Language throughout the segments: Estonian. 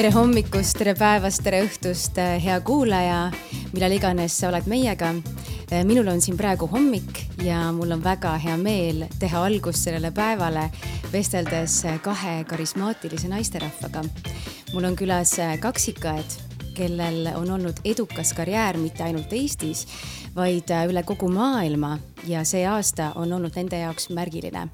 tere hommikust, tere päevast, tere õhtust, hea kuulaja, millal iganes sa oled meiega. minul on siin praegu hommik ja mul on väga hea meel teha algust sellele päevale, vesteldes kahe karismaatilise naisterahvaga. mul on külas kaksikõed, kellel on olnud edukas karjäär mitte ainult Eestis, vaid üle kogu maailma ja see aasta on olnud nende jaoks märgiline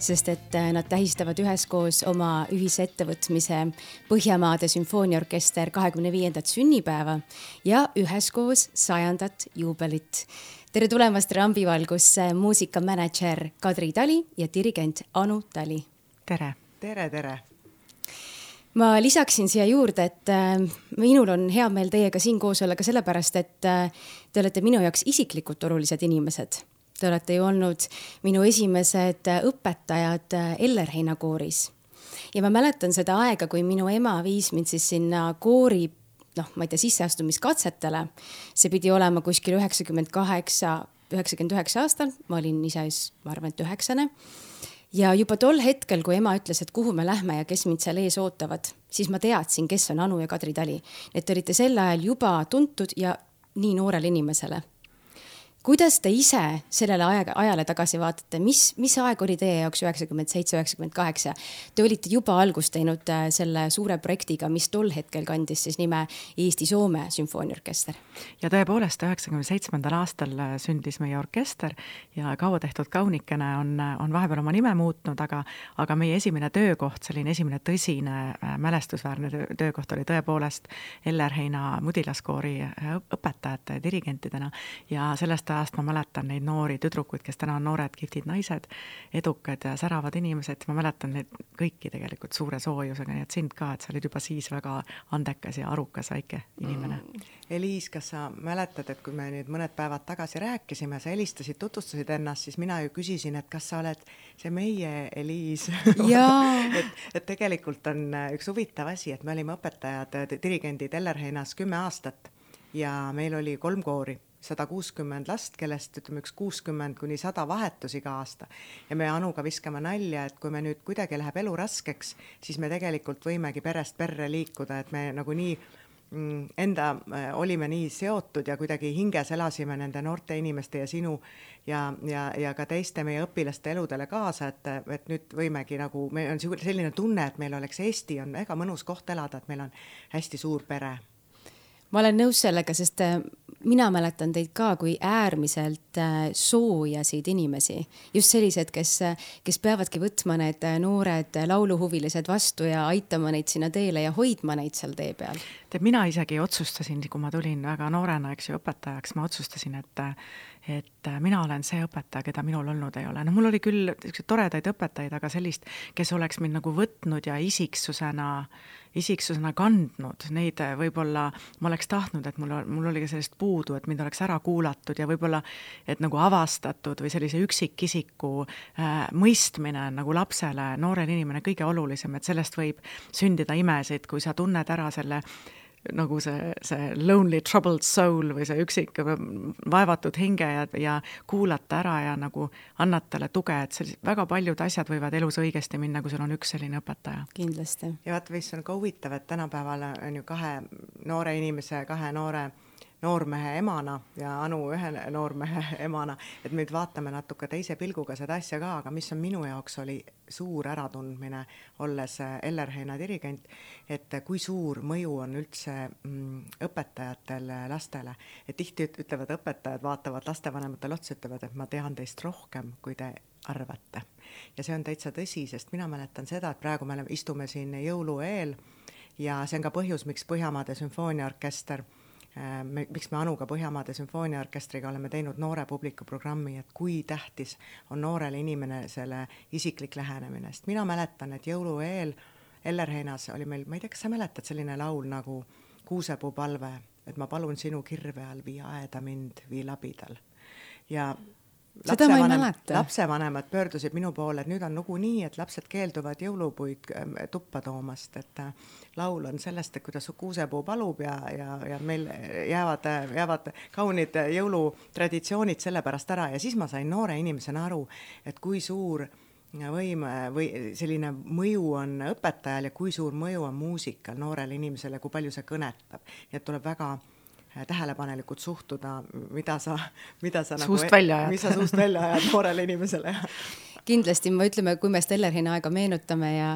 sest et äh, nad tähistavad üheskoos oma ühise ettevõtmise Põhjamaade sümfooniaorkester kahekümne viiendat sünnipäeva ja üheskoos sajandat juubelit. tere tulemast rambivalgusse muusikamänedžer Kadri Tali ja dirigent Anu Tali. tere. tere, tere ma lisaksin siia juurde, et äh, minul on hea meel teiega siin koos olla ka sellepärast, et äh, te olete minu jaoks isiklikult olulised inimesed Te olete ju olnud minu esimesed äh, õpetajad äh, Ellerheina kooris. ja ma mäletan seda aega, kui minu ema viis mind siis sinna koori noh, ma ei tea, sisseastumiskatsetele. see pidi olema kuskil üheksakümmend kaheksa, üheksakümmend üheksa aastal, ma olin ise siis, ma arvan, et üheksane. ja juba tol hetkel, kui ema ütles, et kuhu me lähme ja kes mind seal ees ootavad, siis ma teadsin, kes on Anu ja Kadri Tali. et te olite sel ajal juba tuntud ja nii noorele inimesele kuidas te ise sellele ajaga, ajale tagasi vaatate, mis, mis aeg oli teie jaoks üheksakümmend seitse, üheksakümmend kaheksa? Te olite juba algust teinud äh, selle suure projektiga, mis tol hetkel kandis siis nime Eesti-Soome sümfooniaorkester. ja tõepoolest, üheksakümne seitsmendal aastal äh, sündis meie orkester ja kaua tehtud kaunikene on, äh, on vahepeal oma nime muutnud, aga, aga meie esimene töökoht, selline esimene tõsine mälestusväärne töö, töökoht oli tõepoolest Ellerheina mudilaskoori õpetajate ja dirigentidena ja sellest aastast ma mäletan neid noori tüdrukuid, kes täna on noored kihvtid naised, edukad ja säravad inimesed, ma mäletan neid kõiki tegelikult suure soojusega, nii et sind ka, et sa olid juba siis väga andekas ja arukas väike inimene. Mm.. Eliis, kas sa mäletad, et kui me nüüd mõned päevad tagasi rääkisime, sa helistasid, tutvustasid ennast, siis mina ju küsisin, et kas sa oled see meie Eliis? Et, et tegelikult on üks huvitav asi, et me olime õpetajad, dirigendid Ellerheinas kümme aastat ja meil oli kolm koori sada kuuskümmend last, kellest ütleme üks kuuskümmend kuni sada vahetus iga aasta. ja me Anuga viskame nalja, et kui me nüüd kuidagi läheb elu raskeks, siis me tegelikult võimegi perest perre liikuda, et me nagunii mm, enda äh, olime nii seotud ja kuidagi hinges elasime nende noorte inimeste ja sinu ja, ja, ja ka teiste meie õpilaste eludele kaasa, et, et nüüd võimegi nagu, meil on selline tunne, et meil oleks Eesti on väga mõnus koht elada, et meil on hästi suur pere ma olen nõus sellega, sest äh, mina mäletan teid ka kui äärmiselt äh, soojasid inimesi, just sellised, kes, kes peavadki võtma need äh, noored lauluhuvilised vastu ja aitama neid sinna teele ja hoidma neid seal tee peal. tead, mina isegi otsustasin, kui ma tulin väga noorena, eks ju, õpetajaks, ma otsustasin, et et mina olen see õpetaja, keda minul olnud ei ole. no mul oli küll niisuguseid toredaid õpetajaid, aga sellist, kes oleks mind nagu võtnud ja isiksusena äh, isiksusena kandnud, neid võib-olla ma oleks tahtnud, et mul, mul oli ka sellest puudu, et mind oleks ära kuulatud ja võib-olla et nagu avastatud või sellise üksikisiku äh, mõistmine on nagu lapsele, noorele inimene kõige olulisem, et sellest võib sündida imesid, kui sa tunned ära selle äh, nagu see, see lonely troubled soul või see üksik vaevatud hinge ja, ja kuulata ära ja nagu annad talle tuge, et sellised väga paljud asjad võivad elus õigesti minna, kui sul on üks selline õpetaja. kindlasti. ja vaata, mis on ka huvitav, et tänapäeval on ju kahe noore inimese, kahe noore äh, noormehe emana ja Anu ühe noormehe emana, et me nüüd vaatame natuke teise pilguga seda asja ka, aga mis on minu jaoks oli suur äratundmine, olles Ellerheina dirigent, et kui suur mõju on üldse mm, õpetajatel lastele, et tihti ütlevad õpetajad, vaatavad lastevanematele otsa, ütlevad, et ma tean teist rohkem, kui te arvate. ja see on täitsa tõsi, sest mina mäletan seda, et praegu me oleme, istume siin jõulu eel ja see on ka põhjus, miks Põhjamaade sümfooniaorkester Äh, me, miks me Anuga Põhjamaade sümfooniaorkestriga oleme teinud noore publiku programmi, et kui tähtis on noorele inimesele isiklik lähenemine, sest mina mäletan, et jõulu eel Ellerheinas oli meil, ma ei tea, kas sa mäletad, selline laul nagu Kuusepuu palve, et ma palun sinu kirve all, vii aeda mind, vii labidal. ja lapsevanem, lapsevanemad pöördusid minu poole, et nüüd on lugu nii, et lapsed keelduvad jõulupuid ähm, tuppa toomast, et äh, laul on sellest, et kuidas kuusepuu palub ja, ja, ja meil jäävad, jäävad kaunid jõulutraditsioonid sellepärast ära ja siis ma sain noore inimesena aru, et kui suur võim või selline mõju on õpetajal ja kui suur mõju on muusikal noorele inimesele, kui palju see kõnetab. nii et tuleb väga tähelepanelikult suhtuda, mida sa, mida sa suust nagu, välja ajad. mis sa suust välja ajad noorele inimesele kindlasti me ütleme, kui me Stellerhina aega meenutame ja,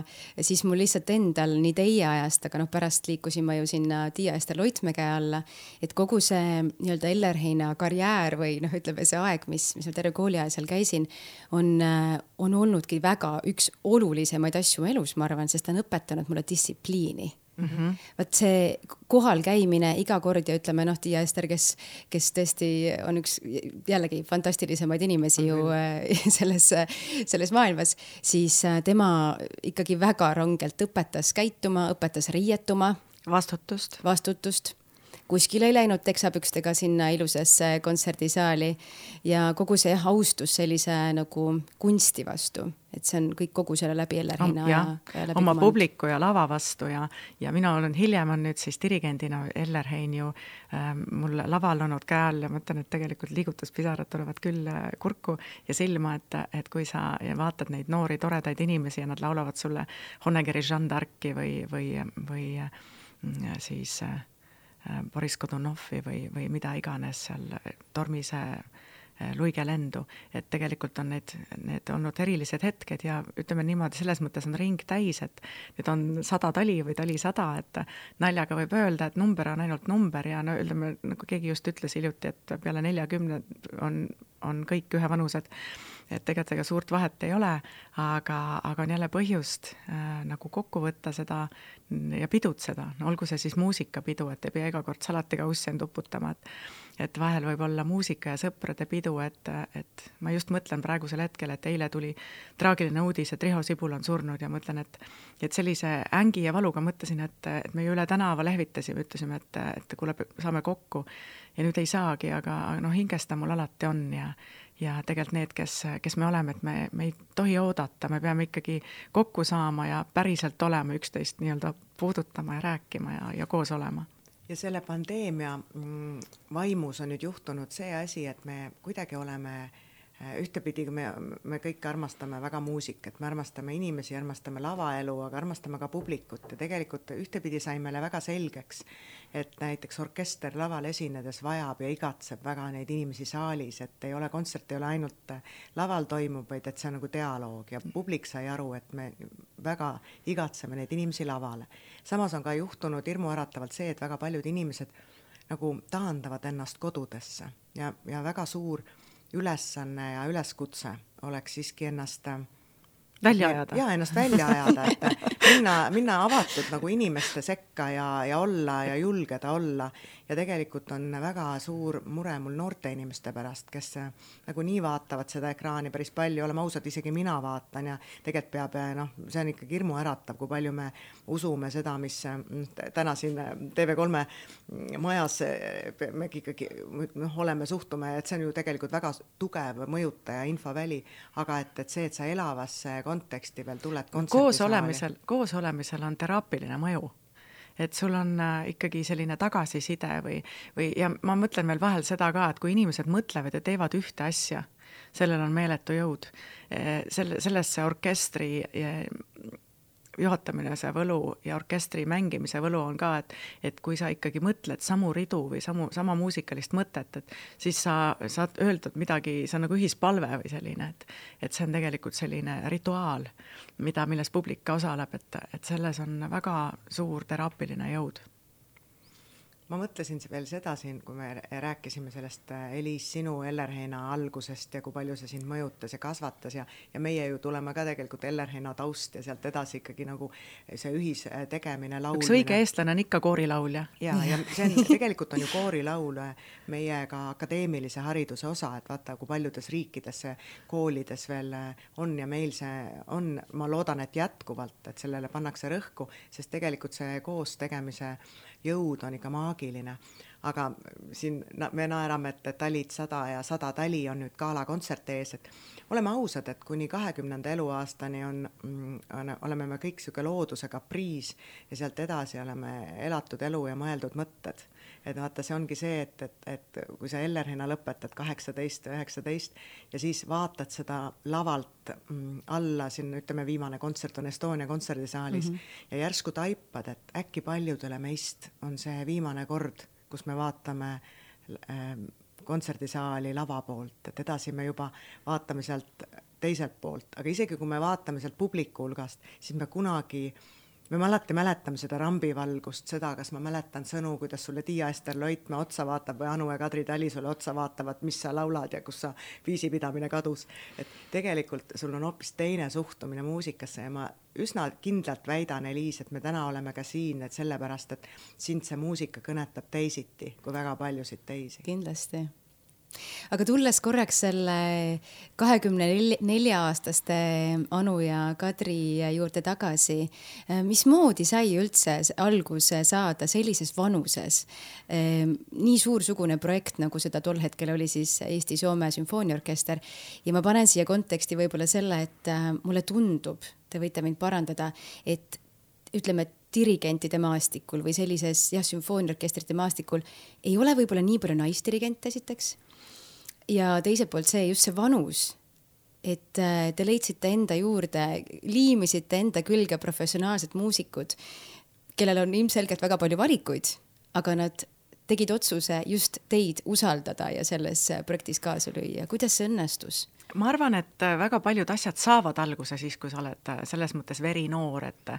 siis mul lihtsalt endal nii teie ajast, aga noh, pärast liikusin ma ju sinna Tiia-Ester Loitmäge alla, et kogu see nii-öelda Ellerheina karjäär või noh, ütleme see aeg, mis, mis ma terve kooliaja seal käisin, on, on olnudki väga üks olulisemaid asju elus, ma arvan, sest ta on õpetanud mulle distsipliini mm -hmm.. vot see kohal käimine iga kord ja ütleme noh, Tiia Ester, kes, kes tõesti on üks jällegi fantastilisemaid inimesi ju äh, selles, selles maailmas, siis äh, tema ikkagi väga rangelt õpetas käituma, õpetas riietuma. vastutust. vastutust kuskile ei läinud teksapükstega sinna ilusasse kontserdisaali. Ja kogu see jah, austus sellise nagu kunsti vastu, et see on kõik kogu selle läbi Ellerheina ja, ja läbi oma publiku ja lava vastu ja, ja mina olen hiljem on nüüd siis dirigendina Ellerhein ju äh, mul laval olnud käe all ja ma ütlen, et tegelikult liigutuspisarad tulevad küll äh, kurku ja silma, et, et kui sa vaatad neid noori toredaid inimesi ja nad laulavad sulle Honegeri Jeanne d'Arc'i või, või, või äh, siis äh, Äh, Boris Godunovi või, või mida iganes seal tormise äh, luigelendu, et tegelikult on need, need olnud erilised hetked ja ütleme niimoodi, selles mõttes on ring täis, et nüüd on sada tali või tali sada, et naljaga võib öelda, et number on ainult number ja no ütleme, nagu keegi just ütles hiljuti, et peale neljakümne on, on kõik ühevanused et tegelikult ega suurt vahet ei ole, aga, aga on jälle põhjust äh, nagu kokku võtta seda ja pidutseda, olgu see siis muusikapidu, et ei pea iga kord salatikaussi end uputama, et et vahel võib olla muusika ja sõprade pidu, et, et ma just mõtlen praegusel hetkel, et eile tuli traagiline uudis, et Riho Sibul on surnud ja mõtlen, et et sellise ängi ja valuga mõtlesin, et, et me ju üle tänava lehvitasime, ütlesime, et, et kuule, saame kokku. Ja nüüd ei saagi, aga noh, hinges ta mul alati on ja ja tegelikult need, kes, kes me oleme, et me, me ei tohi oodata, me peame ikkagi kokku saama ja päriselt olema üksteist nii-öelda puudutama ja rääkima ja, ja koos olema. Ja selle pandeemia mm, vaimus on nüüd juhtunud see asi, et me kuidagi oleme ühtepidi me, me kõik armastame väga muusikat, me armastame inimesi, armastame lavaelu, aga armastame ka publikut. Ja tegelikult ühtepidi sai meile väga selgeks, et näiteks orkester laval esinedes vajab ja igatseb väga neid inimesi saalis, et ei ole, kontsert ei ole ainult laval toimub, vaid et see on nagu dialoog. Ja publik sai aru, et me väga igatseme neid inimesi lavale. samas on ka juhtunud hirmuäratavalt see, et väga paljud inimesed nagu taandavad ennast kodudesse. Ja, ja väga suur ülesanne ja üleskutse oleks siiski ennast välja ajada. ja ennast välja ajada, et minna, minna avatud nagu inimeste sekka ja, ja olla ja julgeda olla. Ja tegelikult on väga suur mure mul noorte inimeste pärast, kes nagunii vaatavad seda ekraani päris palju, oleme ausad, isegi mina vaatan ja tegelikult peab noh, see on ikkagi hirmuäratav, kui palju me usume seda, mis täna siin TV3 majas me ikkagi noh, oleme, suhtume, et see on ju tegelikult väga tugev mõjutaja infoväli, aga et, et see, et sa elavasse konteksti veel tuled koos olemisel, koos olemisel on teraapiline mõju et sul on äh, ikkagi selline tagasiside või, või ja ma mõtlen veel vahel seda ka, et kui inimesed mõtlevad ja teevad ühte asja, sellel on meeletu jõud. Äh, selle, sellesse orkestri juhatamine, see võlu ja orkestri mängimise võlu on ka, et et kui sa ikkagi mõtled samu ridu või samu, sama muusikalist mõtet, et siis sa saad öeldud midagi, see on nagu ühispalve või selline, et et see on tegelikult selline rituaal, mida, milles publik ka osaleb, et, et selles on väga suur teraapiline jõud ma mõtlesin veel seda siin, kui me rääkisime sellest äh, Eliis sinu Ellerheina algusest ja kui palju see sind mõjutas ja kasvatas ja, ja meie ju tuleme ka tegelikult Ellerheina taust ja sealt edasi ikkagi nagu see ühistegemine, laulmine. üks õige eestlane on ikka koorilaulja. ja, ja see on, tegelikult on ju koorilaul äh, meie ka akadeemilise hariduse osa, et vaata, kui paljudes riikides see koolides veel äh, on ja meil see on, ma loodan, et jätkuvalt, et sellele pannakse rõhku, sest tegelikult see koos tegemise jõud on ikka maagiline. aga siin me naerame, et talid sada ja sada tali on nüüd galakontsert ees, et oleme ausad, et kuni kahekümnenda eluaastani on, on, oleme me kõik niisugune looduse kapriis ja sealt edasi oleme elatud elu ja mõeldud mõtted. Et vaata, see ongi see, et, et, et kui sa Ellerhina lõpetad kaheksateist, üheksateist ja siis vaatad seda lavalt mm, alla, siin ütleme, viimane kontsert on Estonia kontserdisaalis mm -hmm. ja järsku taipad, et äkki paljudele meist on see viimane kord, kus me vaatame äh, kontserdisaali lava poolt, et edasi me juba vaatame sealt teiselt poolt, aga isegi kui me vaatame sealt publiku hulgast, siis me kunagi äh, me alati mäletame seda rambivalgust, seda, kas ma mäletan sõnu, kuidas sulle Tiia-Ester Loitmäe otsa vaatab või Anu ja Kadri Tali sulle otsa vaatavad, mis sa laulad ja kus sa viisipidamine kadus. et tegelikult sul on hoopis teine suhtumine muusikasse ja ma üsna kindlalt väidan, Eliis, et me täna oleme ka siin, et sellepärast, et sind see muusika kõnetab teisiti kui väga paljusid teisi. kindlasti aga tulles korraks selle kahekümne nelja aastaste Anu ja Kadri juurde tagasi, äh, mismoodi sai üldse alguse saada sellises vanuses ähm, nii suursugune projekt, nagu seda tol hetkel oli siis Eesti-Soome sümfooniaorkester? Ja ma panen siia konteksti võib-olla selle, et äh, mulle tundub, te võite mind parandada, et ütleme, et dirigentide maastikul või sellises jah, sümfooniaorkestrite maastikul ei ole võib-olla nii palju naisdirigente esiteks ja teiselt poolt see just see vanus, et äh, te leidsite enda juurde, liimisite enda külge professionaalsed muusikud, kellel on ilmselgelt väga palju valikuid, aga nad tegid otsuse just teid usaldada ja selles projektis kaasa lüüa. kuidas see õnnestus? ma arvan, et äh, väga paljud asjad saavad alguse siis, kui sa oled äh, selles mõttes verinoor, et,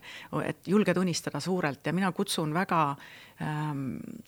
et julged unistada suurelt ja mina kutsun väga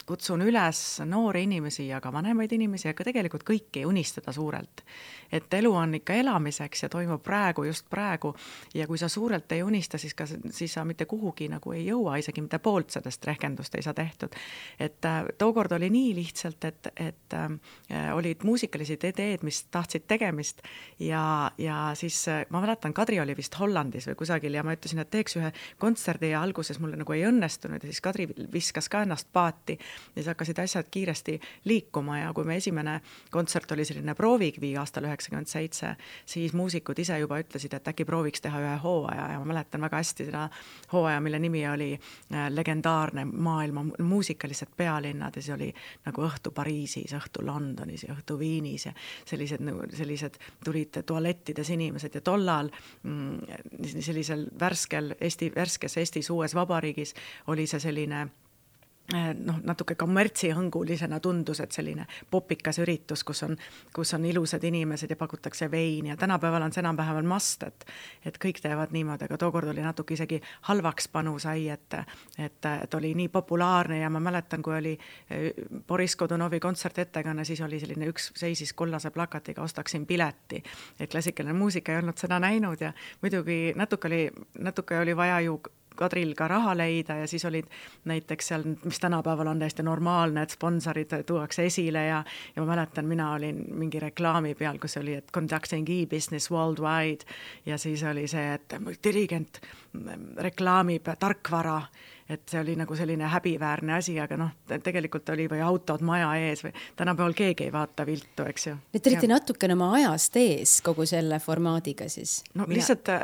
kutsun üles noori inimesi ja ka vanemaid inimesi, aga tegelikult kõiki unistada suurelt. et elu on ikka elamiseks ja toimub praegu, just praegu ja kui sa suurelt ei unista, siis ka, siis sa mitte kuhugi nagu ei jõua, isegi mitte poolt sellest rehkendust ei saa tehtud. et äh, tookord oli nii lihtsalt, et, et äh, olid muusikalised ideed, mis tahtsid tegemist ja, ja siis äh, ma mäletan, Kadri oli vist Hollandis või kusagil ja ma ütlesin, et teeks ühe kontserdi ja alguses mulle nagu ei õnnestunud ja siis Kadri viskas ka ennast paati ja siis hakkasid asjad kiiresti liikuma ja kui me esimene kontsert oli selline proovikivi aastal üheksakümmend seitse, siis muusikud ise juba ütlesid, et äkki prooviks teha ühe hooaja ja ma mäletan väga hästi seda hooaja, mille nimi oli äh, legendaarne maailma muusikalised pealinnad ja siis oli nagu õhtu Pariisis, õhtu Londonis ja õhtu Viinis ja sellised nagu sellised tulid tualettides inimesed ja tollal mm, sellisel värskel Eesti, värskes Eestis uues vabariigis oli see selline noh, natuke kommertsihõngulisena tundus, et selline popikas üritus, kus on, kus on ilusad inimesed ja pakutakse veini ja tänapäeval on see enam-vähem must, et et kõik teevad niimoodi, aga tookord oli natuke isegi halvaks panu sai, et et, et oli nii populaarne ja ma mäletan, kui oli äh, Boris Godunovi kontsertettekanne, siis oli selline üks seisis kollase plakatiga ostaksin pileti. et klassikaline muusika ei olnud seda näinud ja muidugi natuke oli, natuke oli vaja ju Kadril ka raha leida ja siis olid näiteks seal, mis tänapäeval on täiesti normaalne, et sponsorid tuuakse esile ja ja ma mäletan, mina olin mingi reklaami peal, kus oli, et conducting e-business worldwide ja siis oli see, et dirigent reklaamib tarkvara et see oli nagu selline häbiväärne asi, aga noh, tegelikult oli või autod maja ees või tänapäeval keegi ei vaata viltu, eks ju. et te olite natukene oma ajast ees kogu selle formaadiga siis? no Mina... lihtsalt äh,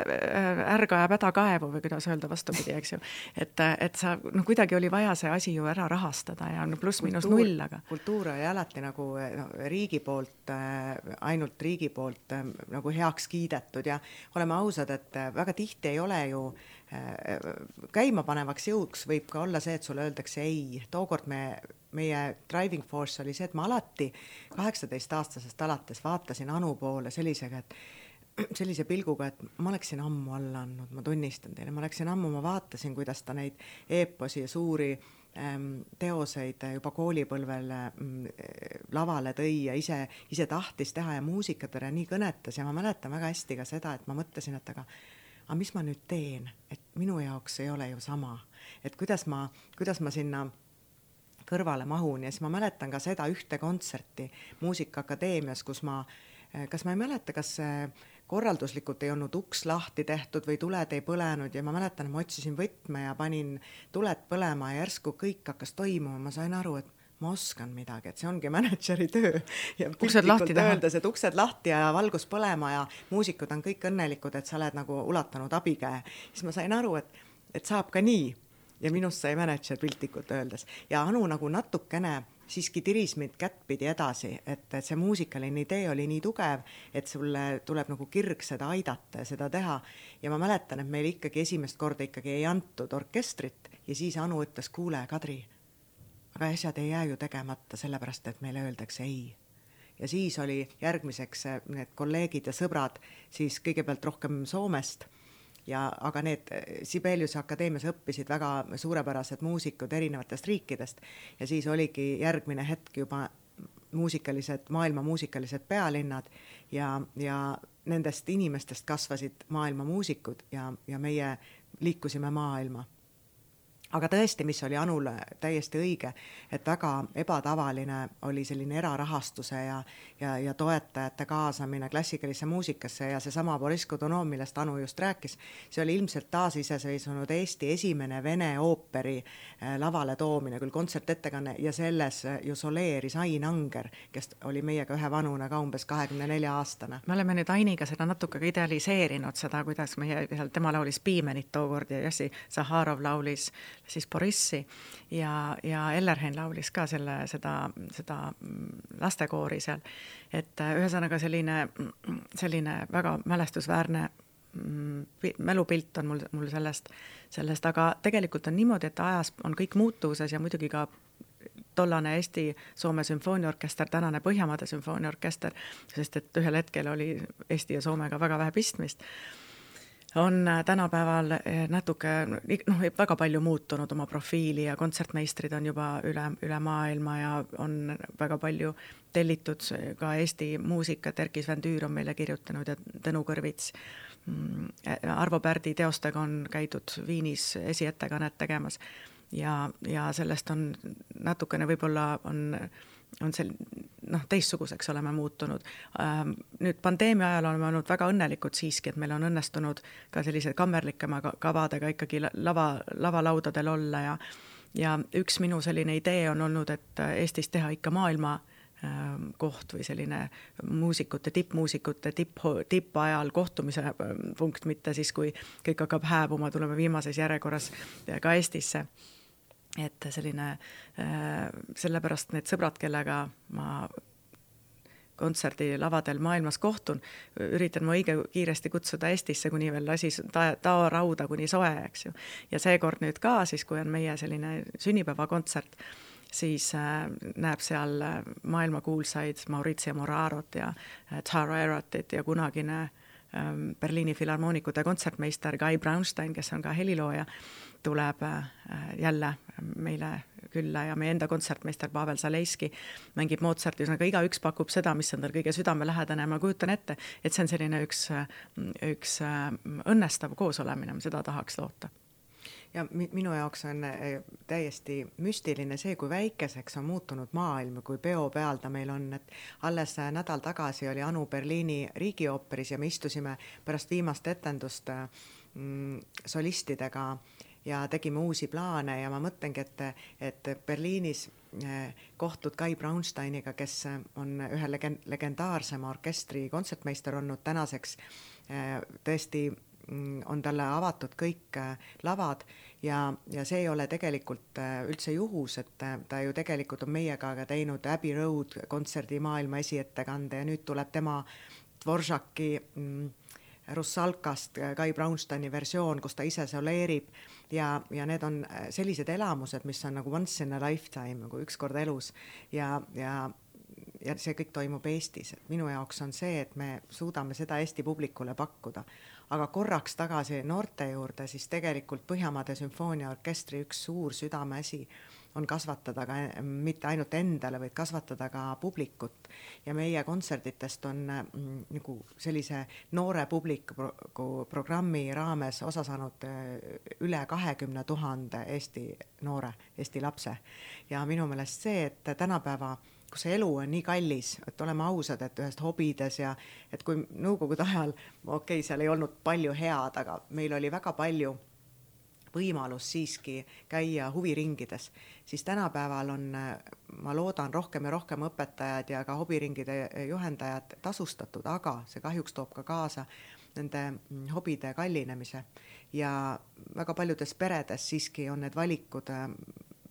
ärga ajab häda kaevu või kuidas öelda vastupidi, eks ju. et, et sa, noh, kuidagi oli vaja see asi ju ära rahastada ja no pluss-miinus null, aga. kultuur oli alati nagu no, riigi poolt äh,, ainult riigi poolt äh, nagu heaks kiidetud ja oleme ausad, et äh, väga tihti ei ole ju äh, käimapanevaks jõuks võib ka olla see, et sulle öeldakse ei. tookord me, meie driving force oli see, et ma alati kaheksateistaastasest alates vaatasin Anu poole sellisega, et sellise pilguga, et ma oleksin ammu alla andnud, ma tunnistan teile, ma oleksin ammu, ma vaatasin, kuidas ta neid eeposi ja suuri ähm, teoseid juba koolipõlvel ähm, lavale tõi ja ise, ise tahtis teha ja muusikat talle nii kõnetas ja ma mäletan väga hästi ka seda, et ma mõtlesin, et aga aga mis ma nüüd teen, et minu jaoks ei ole ju sama, et kuidas ma, kuidas ma sinna kõrvale mahun? Ja siis ma mäletan ka seda ühte kontserti Muusikaakadeemias, kus ma, kas ma ei mäleta, kas korralduslikult ei olnud uks lahti tehtud või tuled ei põlenud. Ja ma mäletan, ma otsisin võtme ja panin tuled põlema ja järsku kõik hakkas toimuma, ma sain aru, et ma oskan midagi, et see ongi mänedžeri töö. uksed lahti teha. Öeldes, et uksed lahti ja valgus põlema ja muusikud on kõik õnnelikud, et sa oled nagu ulatanud abikäe, siis ma sain aru, et, et saab ka nii ja minust sai mänedžer piltlikult öeldes ja Anu nagu natukene siiski tiris mind kättpidi edasi, et, et see muusikaline idee oli nii tugev, et sulle tuleb nagu kirg seda aidata ja seda teha. ja ma mäletan, et meile ikkagi esimest korda ikkagi ei antud orkestrit ja siis Anu ütles, kuule, Kadri, aga asjad ei jää ju tegemata, sellepärast et meile öeldakse ei. ja siis oli järgmiseks need kolleegid ja sõbrad siis kõigepealt rohkem Soomest. Ja aga need Sibeliuse akadeemias õppisid väga suurepärased muusikud erinevatest riikidest. Ja siis oligi järgmine hetk juba muusikalised, maailma muusikalised pealinnad. Ja, ja nendest inimestest kasvasid maailma muusikud ja, ja meie liikusime maailma aga tõesti, mis oli Anule täiesti õige, et väga ebatavaline oli selline erarahastuse ja, ja, ja toetajate kaasamine klassikalisse muusikasse ja seesama Boriss Godunov, millest Anu just rääkis, see oli ilmselt taasiseseisvunud Eesti esimene vene ooperi äh, lavale toomine, küll kontsertettekanne ja selles äh, ju soleeris Ain Anger, kes oli meiega ühevanune ka umbes kahekümne nelja aastane. me oleme nüüd Ainiga seda natuke ka idealiseerinud, seda, kuidas meie, tema laulis Piimenit tookord ja Jassi Zaharov laulis siis Borissi ja, ja Ellerhein laulis ka selle, seda, seda lastekoori seal. et äh, ühesõnaga selline, selline väga mälestusväärne mm, mälupilt on mul, mul sellest, sellest, aga tegelikult on niimoodi, et ajas on kõik muutuvuses ja muidugi ka tollane Eesti-Soome sümfooniaorkester, tänane Põhjamaade sümfooniaorkester, sest et ühel hetkel oli Eesti ja Soomega väga vähe pistmist on äh, tänapäeval äh, natuke noh, väga palju muutunud oma profiili ja kontsertmeistrid on juba üle, üle maailma ja on väga palju tellitud ka Eesti muusikat, Erkki Sven Tüür on meile kirjutanud ja Tõnu Kõrvits. Mm, Arvo Pärdi teostega on käidud Viinis esiettekannet tegemas ja, ja sellest on natukene võib-olla on on sel-, noh, teistsuguseks oleme muutunud. Ähm, nüüd pandeemia ajal oleme olnud väga õnnelikud siiski, et meil on õnnestunud ka sellise kammerlikema kavadega ikkagi lava, lavalaudadel olla ja ja üks minu selline idee on olnud, et Eestis teha ikka maailma ähm, koht või selline muusikute, tippmuusikute tipp, tippajal kohtumise ähm, punkt, mitte siis, kui kõik hakkab hääbuma, tuleme viimases järjekorras ka Eestisse et selline, äh, sellepärast need sõbrad, kellega ma kontserdilavadel maailmas kohtun, üritan ma õige kiiresti kutsuda Eestisse, kuni veel lasi ta-, taorauda kuni soe, eks ju. ja seekord nüüd ka siis, kui on meie selline sünnipäevakontsert, siis äh, näeb seal äh, maailmakuulsaid Maurizio Morarot ja Tara Eratit ja kunagine ähm, Berliini filharmoonikute kontsertmeister Guy Braunstein, kes on ka helilooja tuleb äh, jälle meile külla ja meie enda kontsertmeister Pavel Zalejski mängib Mozarti, ühesõnaga igaüks pakub seda, mis on tal kõige südamelähedane ja ma kujutan ette, et see on selline üks, üks äh, õnnestav koosolemine, seda tahaks loota. Ja minu jaoks on äh, täiesti müstiline see, kui väikeseks on muutunud maailm, kui peopeal ta meil on, et alles nädal tagasi oli Anu Berliini riigiooperis ja me istusime pärast viimast etendust mm, solistidega äh, ja tegime uusi plaane ja ma mõtlengi, et, et Berliinis eh, kohtud Kai Braunsteiniga, kes on ühe legend-, legendaarsema orkestri kontsertmeister olnud tänaseks eh, tõesti mm, on talle avatud kõik eh, lavad ja, ja see ei ole tegelikult üldse juhus, et ta ju tegelikult on meiega ka teinud Abbey Road kontserdi maailma esiettekande ja nüüd tuleb tema Dvoržaki mm, Russalkast Kai Braunsteini versioon, kus ta ise soleerib. Ja, ja need on äh, sellised elamused, mis on nagu once in a lifetime nagu üks kord elus. Ja, ja ja see kõik toimub Eestis, et minu jaoks on see, et me suudame seda Eesti publikule pakkuda. aga korraks tagasi noorte juurde, siis tegelikult Põhjamaade Sümfooniaorkestri üks suur südameasi on kasvatada ka mitte ainult endale, vaid kasvatada ka publikut. ja meie kontserditest on mm, nagu sellise noore publiku programmi raames osa saanud äh, üle kahekümne tuhande Eesti noore, Eesti lapse. ja minu meelest see, et tänapäeva kus see elu on nii kallis, et oleme ausad, et ühest hobides ja et kui nõukogude ajal, okei okay,, seal ei olnud palju head, aga meil oli väga palju võimalus siiski käia huviringides, siis tänapäeval on, ma loodan, rohkem ja rohkem õpetajad ja ka hobiringide juhendajad tasustatud, aga see kahjuks toob ka kaasa nende hobide kallinemise. Ja väga paljudes peredes siiski on need valikud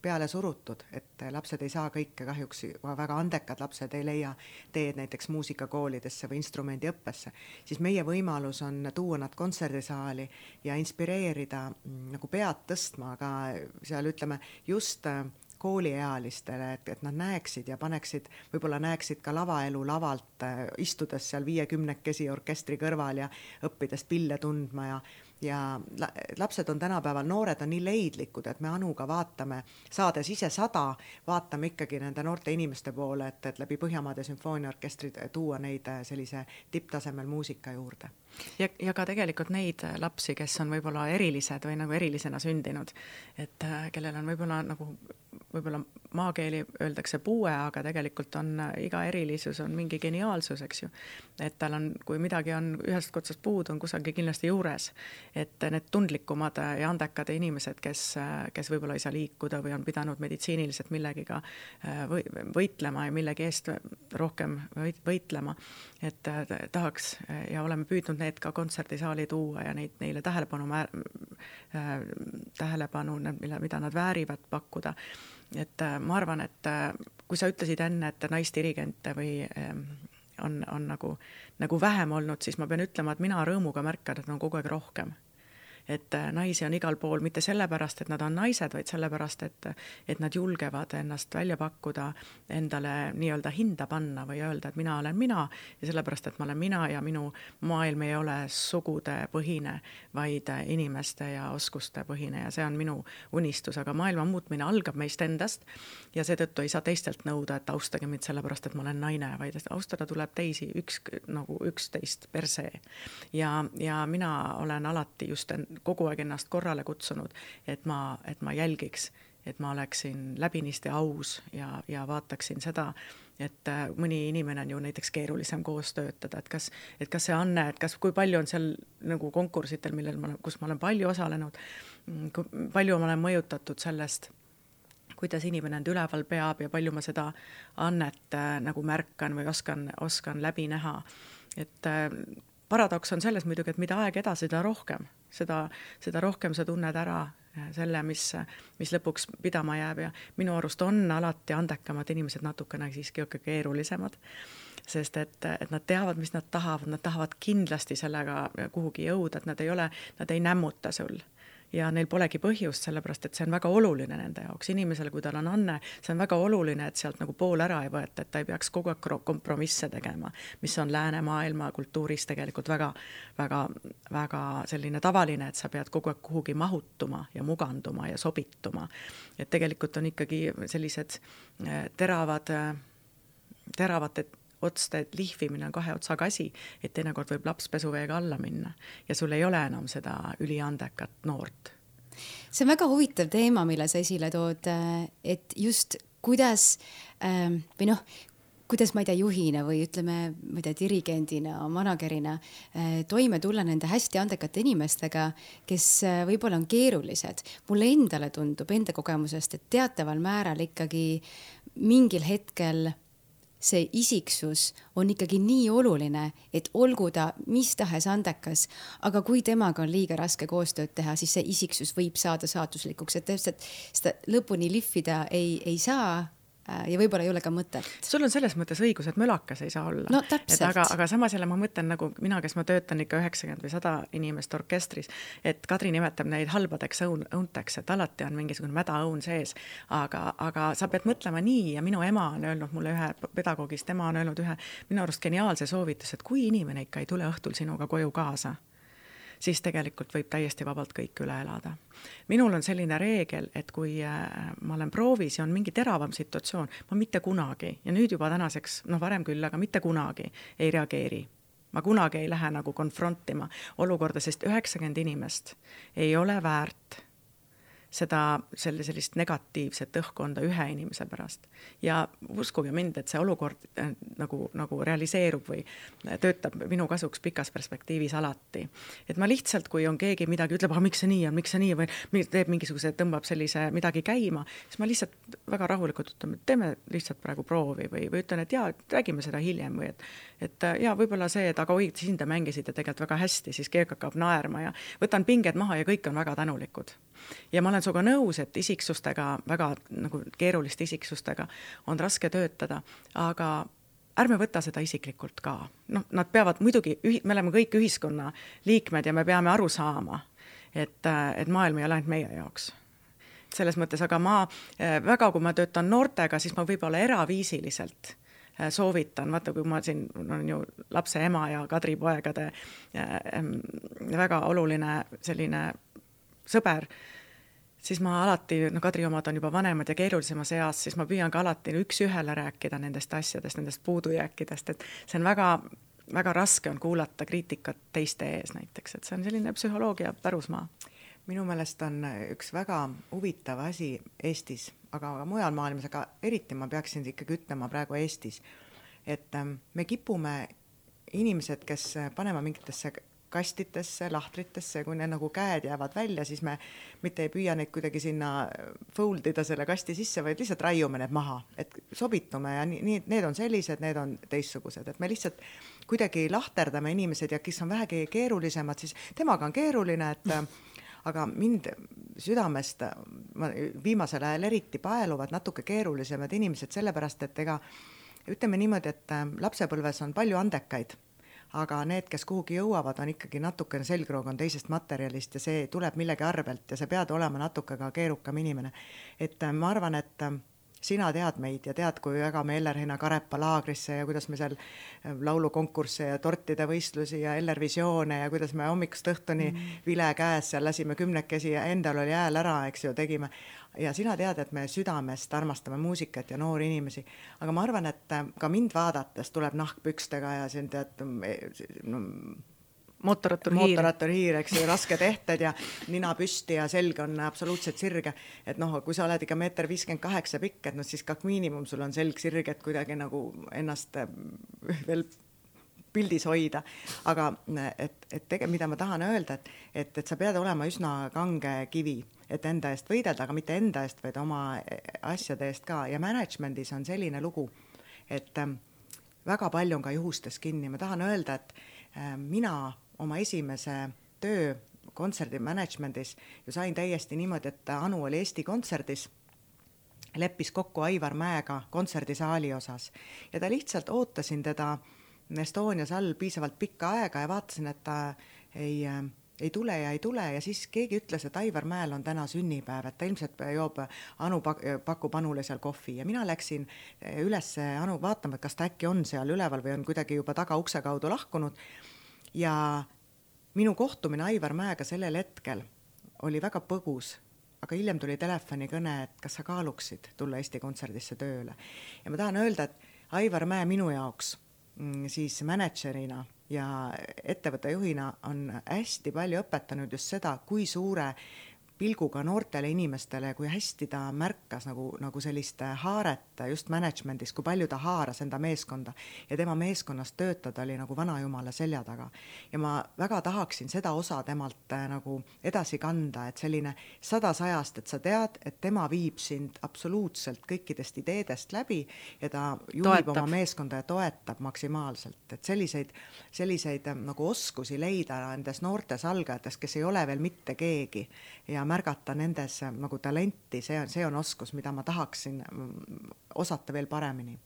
peale surutud, et lapsed ei saa kõike kahjuks, väga andekad lapsed ei leia teed näiteks muusikakoolidesse või instrumendiõppesse, siis meie võimalus on tuua nad kontserdisaali ja inspireerida mm, nagu pead tõstma, aga seal ütleme just äh, kooliealistele, et, et nad näeksid ja paneksid, võib-olla näeksid ka lavaelu lavalt, äh, istudes seal viiekümnekesi orkestri kõrval ja õppides pille tundma ja ja lapsed on tänapäeval, noored on nii leidlikud, et me Anuga vaatame, saades ise sada, vaatame ikkagi nende noorte inimeste poole, et, et läbi Põhjamaade sümfooniaorkestri tuua neid äh, sellise tipptasemel muusika juurde. ja, ja ka tegelikult neid lapsi, kes on võib-olla erilised või nagu erilisena sündinud, et kellel on võib-olla nagu võib-olla maakeeli öeldakse puue, aga tegelikult on iga erilisus on mingi geniaalsus, eks ju. et tal on, kui midagi on ühest otsast puudu, on kusagil kindlasti juures. et need tundlikumad ja andekad inimesed, kes, kes võib-olla ei saa liikuda või on pidanud meditsiiniliselt millegiga äh, või, võitlema ja millegi eest rohkem võitlema, et äh, tahaks ja oleme püüdnud need ka kontserdisaali tuua ja neid, neile tähelepanu määr-, äh, tähelepanu, mille, mida nad väärivad pakkuda et äh, ma arvan, et äh, kui sa ütlesid enne, et naisdirigente või ähm, on, on nagu, nagu vähem olnud, siis ma pean ütlema, et mina rõõmuga märkan, et on kogu aeg rohkem et äh, naisi on igal pool mitte sellepärast, et nad on naised, vaid sellepärast, et, et nad julgevad ennast välja pakkuda, endale nii-öelda hinda panna või öelda, et mina olen mina ja sellepärast, et ma olen mina ja minu maailm ei ole sugudepõhine, vaid inimeste ja oskuste põhine ja see on minu unistus, aga maailma muutmine algab meist endast ja seetõttu ei saa teistelt nõuda, et austage mind sellepärast, et ma olen naine, vaid austada tuleb teisi üks nagu üksteist per se. ja, ja mina olen alati just kogu aeg ennast korrale kutsunud, et ma, et ma jälgiks, et ma oleksin läbinisti aus ja, ja vaataksin seda, et äh, mõni inimene on ju näiteks keerulisem koos töötada, et kas, et kas see anne, et kas, kui palju on seal nagu konkursitel, millel ma, kus ma olen palju osalenud, mm, kui palju ma olen mõjutatud sellest kuidas inimene end üleval peab ja palju ma seda annet äh, nagu märkan või oskan, oskan läbi näha. et äh, paradoks on selles muidugi, et mida aeg edasi, seda rohkem, seda, seda rohkem sa tunned ära äh, selle, mis, mis lõpuks pidama jääb ja minu arust on alati andekamad inimesed natukene siiski ikka keerulisemad. sest et, et nad teavad, mis nad tahavad, nad tahavad kindlasti sellega kuhugi jõuda, et nad ei ole, nad ei nämmuta sul ja neil polegi põhjust, sellepärast et see on väga oluline nende jaoks, inimesele, kui tal on anne, see on väga oluline, et sealt nagu pool ära ei võeta, et ta ei peaks kogu aeg kompromisse tegema, mis on läänemaailma kultuuris tegelikult väga, väga, väga selline tavaline, et sa pead kogu aeg kuhugi mahutuma ja muganduma ja sobituma. et tegelikult on ikkagi sellised eh, teravad, eh, teravate otste lihvimine on kahe otsaga asi, et teinekord võib laps pesuveega alla minna ja sul ei ole enam seda üliandekat noort. see on väga huvitav teema, mille sa esile tood, et just kuidas ähm, või noh, kuidas ma ei tea, juhina või ütleme, ma ei tea, dirigendina, manager'ina äh, toime tulla nende hästi andekate inimestega, kes äh, võib-olla on keerulised. mulle endale tundub enda kogemusest, et teataval määral ikkagi mingil hetkel see isiksus on ikkagi nii oluline, et olgu ta mis tahes andekas, aga kui temaga on liiga raske koostööd teha, siis see isiksus võib saada saatuslikuks, et täpselt seda lõpuni lihvida ei, ei saa ja võib-olla ei ole ka mõtet. sul on selles mõttes õigus, et mölakas ei saa olla no,. et aga, aga samas jälle ma mõtlen nagu mina, kes ma töötan ikka üheksakümmend või sada inimest orkestris, et Kadri nimetab neid halbadeks õun, õunteks, et alati on mingisugune mädaõun sees. aga, aga sa pead mõtlema nii ja minu ema on öelnud mulle ühe pedagoogist, tema on öelnud ühe minu arust geniaalse soovituse, et kui inimene ikka ei tule õhtul sinuga koju kaasa siis tegelikult võib täiesti vabalt kõik üle elada. minul on selline reegel, et kui äh, ma olen proovis ja on mingi teravam situatsioon, ma mitte kunagi ja nüüd juba tänaseks, noh, varem küll, aga mitte kunagi ei reageeri ma kunagi ei lähe nagu konfrontima olukorda, sest üheksakümmend inimest ei ole väärt seda, selle sellist negatiivset õhkkonda ühe inimese pärast. ja uskuge mind, et see olukord äh, nagu, nagu realiseerub või töötab minu kasuks pikas perspektiivis alati. et ma lihtsalt, kui on keegi midagi ütleb, aga miks see nii on, miks see nii või teeb mingisuguse, tõmbab sellise midagi käima, siis ma lihtsalt väga rahulikult ütlen, et teeme lihtsalt praegu proovi või, või ütlen, et jaa, räägime seda hiljem või et et äh, ja võib-olla see, et aga oi, siin te mängisite tegelikult väga hästi, siis keegi hakkab naerma ja võtan pinged maha ja kõik on väga tänulikud. ja ma olen sinuga nõus, et isiksustega, väga nagu keeruliste isiksustega on raske töötada, aga ärme võta seda isiklikult ka. noh, nad peavad muidugi, me oleme kõik ühiskonna liikmed ja me peame aru saama, et, et maailm ei ole ainult meie jaoks selles mõttes, aga ma väga, kui ma töötan noortega, siis ma võib-olla eraviisiliselt Äh, soovitan, vaata, kui ma siin olen ju lapse ema ja Kadri poegade äh, väga oluline selline sõber, siis ma alati, no Kadri omad on juba vanemad ja keerulisemas eas, siis ma püüan ka alati üks-ühele rääkida nendest asjadest, nendest puudujääkidest, et see on väga, väga raske on kuulata kriitikat teiste ees näiteks, et see on selline psühholoogia pärusmaa minu meelest on üks väga huvitav asi Eestis, aga ka mujal maailmas, aga eriti ma peaksin ikkagi ütlema praegu Eestis, et ähm, me kipume inimesed, kes panema mingitesse kastitesse, lahtritesse, kui need nagu käed jäävad välja, siis me mitte ei püüa neid kuidagi sinna fold ida selle kasti sisse, vaid lihtsalt raiume need maha, et sobitume ja nii, nii, need on sellised, need on teistsugused, et me lihtsalt kuidagi lahterdame inimesed ja kes on vähegi keerulisemad, siis temaga on keeruline, et aga mind südamest ma viimasel ajal eriti paeluvad natuke keerulisemad inimesed, sellepärast et ega ütleme niimoodi, et äh, lapsepõlves on palju andekaid, aga need, kes kuhugi jõuavad, on ikkagi natukene selgroog on teisest materjalist ja see tuleb millegi arvelt ja sa pead olema natuke ka keerukam inimene. et äh, ma arvan, et äh, sina tead meid ja tead, kui väga me Ellerheina Karepa laagrisse ja kuidas me seal äh, laulukonkursse ja tortide võistlusi ja Eller Visioone ja kuidas me hommikust õhtuni mm. vile käes seal lasime kümnekesi ja endal oli hääl ära, eks ju, tegime. ja sina tead, et me südamest armastame muusikat ja noori inimesi, aga ma arvan, et äh, ka mind vaadates tuleb nahk pükstega ja siin tead no, mootorrattur hiir. mootorrattur hiir, eks ju, rasked ehted ja nina püsti ja selg on absoluutselt sirge. et noh, kui sa oled ikka meeter viiskümmend kaheksa pikk, et noh, siis ka miinimum sul on selg sirge, et kuidagi nagu ennast äh, veel pildis hoida. aga et, et tege-, mida ma tahan öelda, et, et, et sa pead olema üsna kange kivi, et enda eest võidelda, aga mitte enda eest, vaid oma asjade eest ka ja management'is on selline lugu, et ähm, väga palju on ka juhustes kinni, ma tahan öelda, et äh, mina oma esimese töö kontserdi management'is ju sain täiesti niimoodi, et Anu oli Eesti Kontserdis, leppis kokku Aivar Mäega kontserdisaali osas. Ja ta lihtsalt ootasin teda Estonias all piisavalt pikka aega ja vaatasin, et ta ei ei tule ja ei tule ja siis keegi ütles, et Aivar Mäel on täna sünnipäev, et ta ilmselt joob, Anu pak-, pakub Anule seal kohvi. Ja mina läksin üles Anu vaatama, et kas ta äkki on seal üleval või on kuidagi juba tagaukse kaudu lahkunud ja minu kohtumine Aivar Mäega sellel hetkel oli väga põgus, aga hiljem tuli telefonikõne, et kas sa kaaluksid tulla Eesti Kontserdisse tööle. ja ma tahan öelda, et Aivar Mäe minu jaoks mm, siis mänedžerina ja ettevõtte juhina on hästi palju õpetanud just seda, kui suure pilguga noortele inimestele, kui hästi ta märkas nagu, nagu sellist haaret just management'is, kui palju ta haaras enda meeskonda ja tema meeskonnas töötada oli nagu vanajumala selja taga. ja ma väga tahaksin seda osa temalt äh, nagu edasi kanda, et selline sada sajast, et sa tead, et tema viib sind absoluutselt kõikidest ideedest läbi ja ta juhib toetab. oma meeskonda ja toetab maksimaalselt, et selliseid, selliseid äh, nagu oskusi leida nendes noortes algajates, kes ei ole veel mitte keegi ja märgata nendes äh, nagu talenti, see on, see on oskus, mida ma tahaksin mm, osata veel paremini.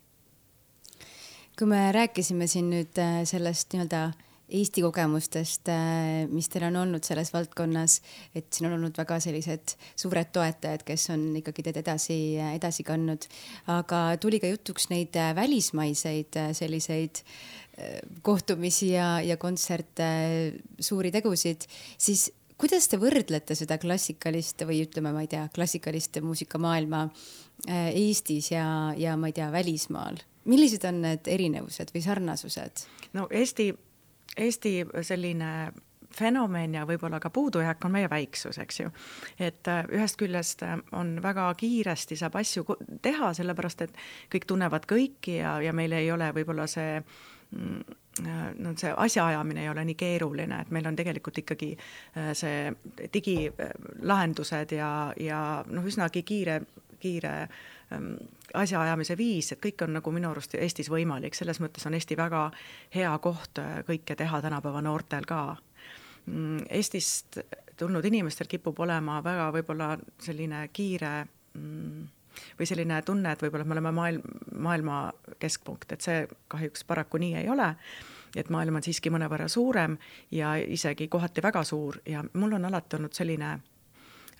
kui me rääkisime siin nüüd äh, sellest nii-öelda Eesti kogemustest, äh, mis teil on olnud selles valdkonnas, et siin on olnud väga sellised suured toetajad, kes on ikkagi teid edasi, edasi kandnud. aga tuli ka jutuks neid välismaiseid selliseid kohtumisi ja, ja kontserte, suuri tegusid, siis kuidas te võrdlete seda klassikalist või ütleme, ma ei tea, klassikalist muusikamaailma äh, Eestis ja, ja ma ei tea, välismaal? millised on need erinevused või sarnasused? no Eesti, Eesti selline fenomen ja võib-olla ka puudujääk on meie väiksus, eks ju. et äh, ühest küljest äh, on väga kiiresti saab asju teha, sellepärast et kõik tunnevad kõiki ja, ja meil ei ole võib-olla see mm, no see asjaajamine ei ole nii keeruline, et meil on tegelikult ikkagi äh, see digilahendused ja, ja noh, üsnagi kiire, kiire ähm, asjaajamise viis, et kõik on nagu minu arust Eestis võimalik, selles mõttes on Eesti väga hea koht äh, kõike teha tänapäeva noortel ka. Mm, Eestist tulnud inimestel kipub olema väga võib-olla selline kiire mm, või selline tunne, et võib-olla me oleme maailm, maailma keskpunkt, et see kahjuks paraku nii ei ole et maailm on siiski mõnevõrra suurem ja isegi kohati väga suur ja mul on alati olnud selline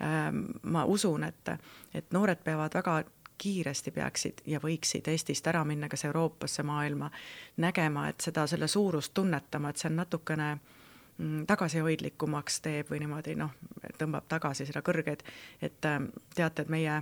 ähm,, ma usun, et, et noored peavad väga kiiresti peaksid ja võiksid Eestist ära minna kas Euroopasse, maailma, nägema, et seda, selle suurust tunnetama, et see on natukene mm, tagasihoidlikumaks teeb või niimoodi noh, tõmbab tagasi seda kõrget, et teate, et meie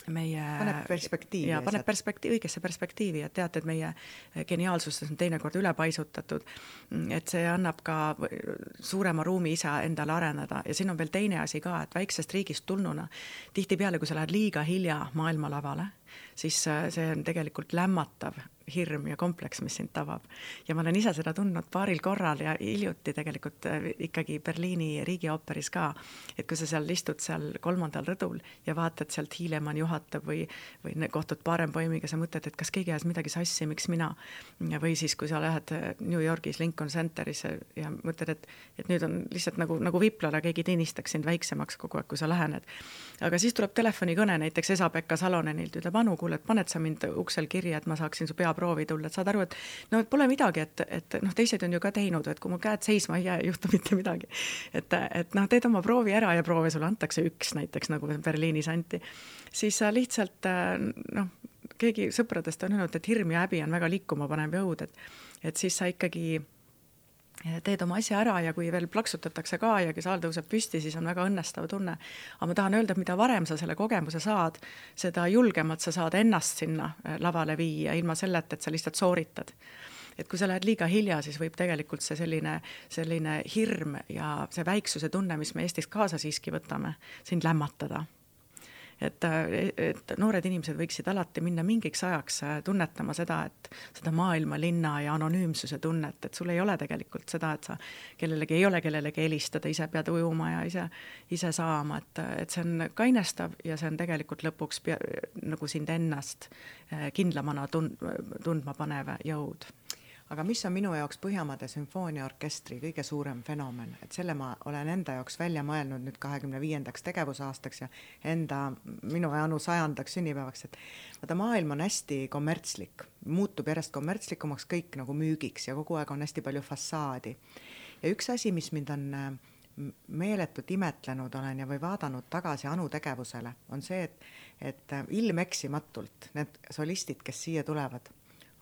meie paneb perspektiivi. ja paneb perspektiivi, õigesse perspektiivi, et teate, et meie geniaalsus on teinekord ülepaisutatud, et see annab ka suurema ruumi ise endale areneda ja siin on veel teine asi ka, et väiksest riigist tulnuna tihtipeale, kui sa lähed liiga hilja maailmalavale, siis see on tegelikult lämmatav hirm ja kompleks, mis sind tabab. ja ma olen ise seda tundnud paaril korral ja hiljuti tegelikult ikkagi Berliini riigiooperis ka, et kui sa seal istud seal kolmandal rõdul ja vaatad sealt Hiilemann juhatab või, või kohtud Barenboimiga, sa mõtled, et kas keegi ajas midagi sassi, miks mina. või siis, kui sa lähed äh, New Yorgis Lincoln Centerisse ja mõtled, et, et nüüd on lihtsalt nagu, nagu viplale keegi teenistaks sind väiksemaks kogu aeg, kui sa lähened. aga siis tuleb telefonikõne näiteks Esa-Pekka Salonenilt, ütleb Anu, kuule, et paned sa mind uksel kirja, et ma saaksin su pea proovi tulla, et saad aru, et no et pole midagi, et, et noh, teised on ju ka teinud, et kui mu käed seisma ei jää, ei juhtu mitte midagi. et, et noh, teed oma proovi ära ja proove sulle antakse üks näiteks, nagu Berliinis anti, siis sa lihtsalt noh, keegi sõpradest on öelnud, et hirm ja häbi on väga liikuma panev jõud, et et siis sa ikkagi teed oma asja ära ja kui veel plaksutatakse ka ja saal tõuseb püsti, siis on väga õnnestav tunne. aga ma tahan öelda, et mida varem sa selle kogemuse saad, seda julgemalt sa saad ennast sinna äh, lavale viia, ilma selleta, et sa lihtsalt sooritad. et kui sa lähed liiga hilja, siis võib tegelikult see selline, selline hirm ja see väiksuse tunne, mis me Eestis kaasa siiski võtame, sind lämmatada et, et noored inimesed võiksid alati minna mingiks ajaks äh, tunnetama seda, et seda maailma, linna ja anonüümsuse tunnet, et sul ei ole tegelikult seda, et sa kellelegi ei ole kellelegi helistada, ise pead ujuma ja ise, ise saama, et, et see on kainestav ja see on tegelikult lõpuks pea, nagu sind ennast äh, kindlamana tund-, tundma panev jõud aga mis on minu jaoks Põhjamaade sümfooniaorkestri kõige suurem fenomen, et selle ma olen enda jaoks välja mõelnud nüüd kahekümne viiendaks tegevusaastaks ja enda, minu ja Anu sajandaks sünnipäevaks, et vaata, maailm on hästi kommertslik, muutub järjest kommertslikumaks kõik nagu müügiks ja kogu aeg on hästi palju fassaadi. ja üks asi, mis mind on meeletult imetlenud olen ja, või vaadanud tagasi Anu tegevusele, on see, et, et äh, ilmeksimatult need solistid, kes siia tulevad,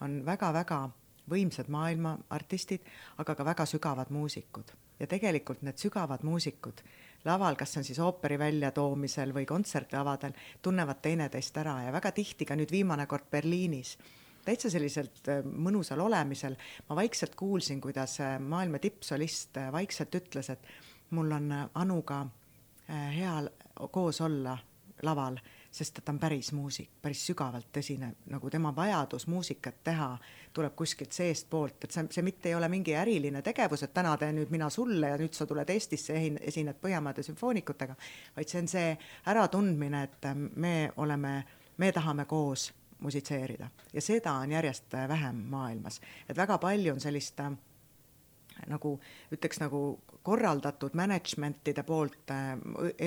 on väga-väga võimsad maailma artistid, aga ka väga sügavad muusikud. ja tegelikult need sügavad muusikud laval, kas see on siis ooperi väljatoomisel või kontsertlavadel, tunnevad teineteist ära ja väga tihti ka nüüd viimane kord Berliinis täitsa selliselt äh, mõnusal olemisel ma vaikselt kuulsin, kuidas äh, maailma tippsolist äh, vaikselt ütles, et mul on Anuga hea koos olla laval sest et ta on päris muusik, päris sügavalt tõsine, nagu tema vajadus muusikat teha tuleb kuskilt seestpoolt, et see, see mitte ei ole mingi äriline tegevus, et täna teen nüüd mina sulle ja nüüd sa tuled Eestisse, esined Põhjamaade sümfoonikutega, vaid see on see äratundmine, et me oleme, me tahame koos musitseerida. Ja seda on järjest vähem maailmas, et väga palju on sellist nagu ütleks nagu korraldatud management'ide poolt äh,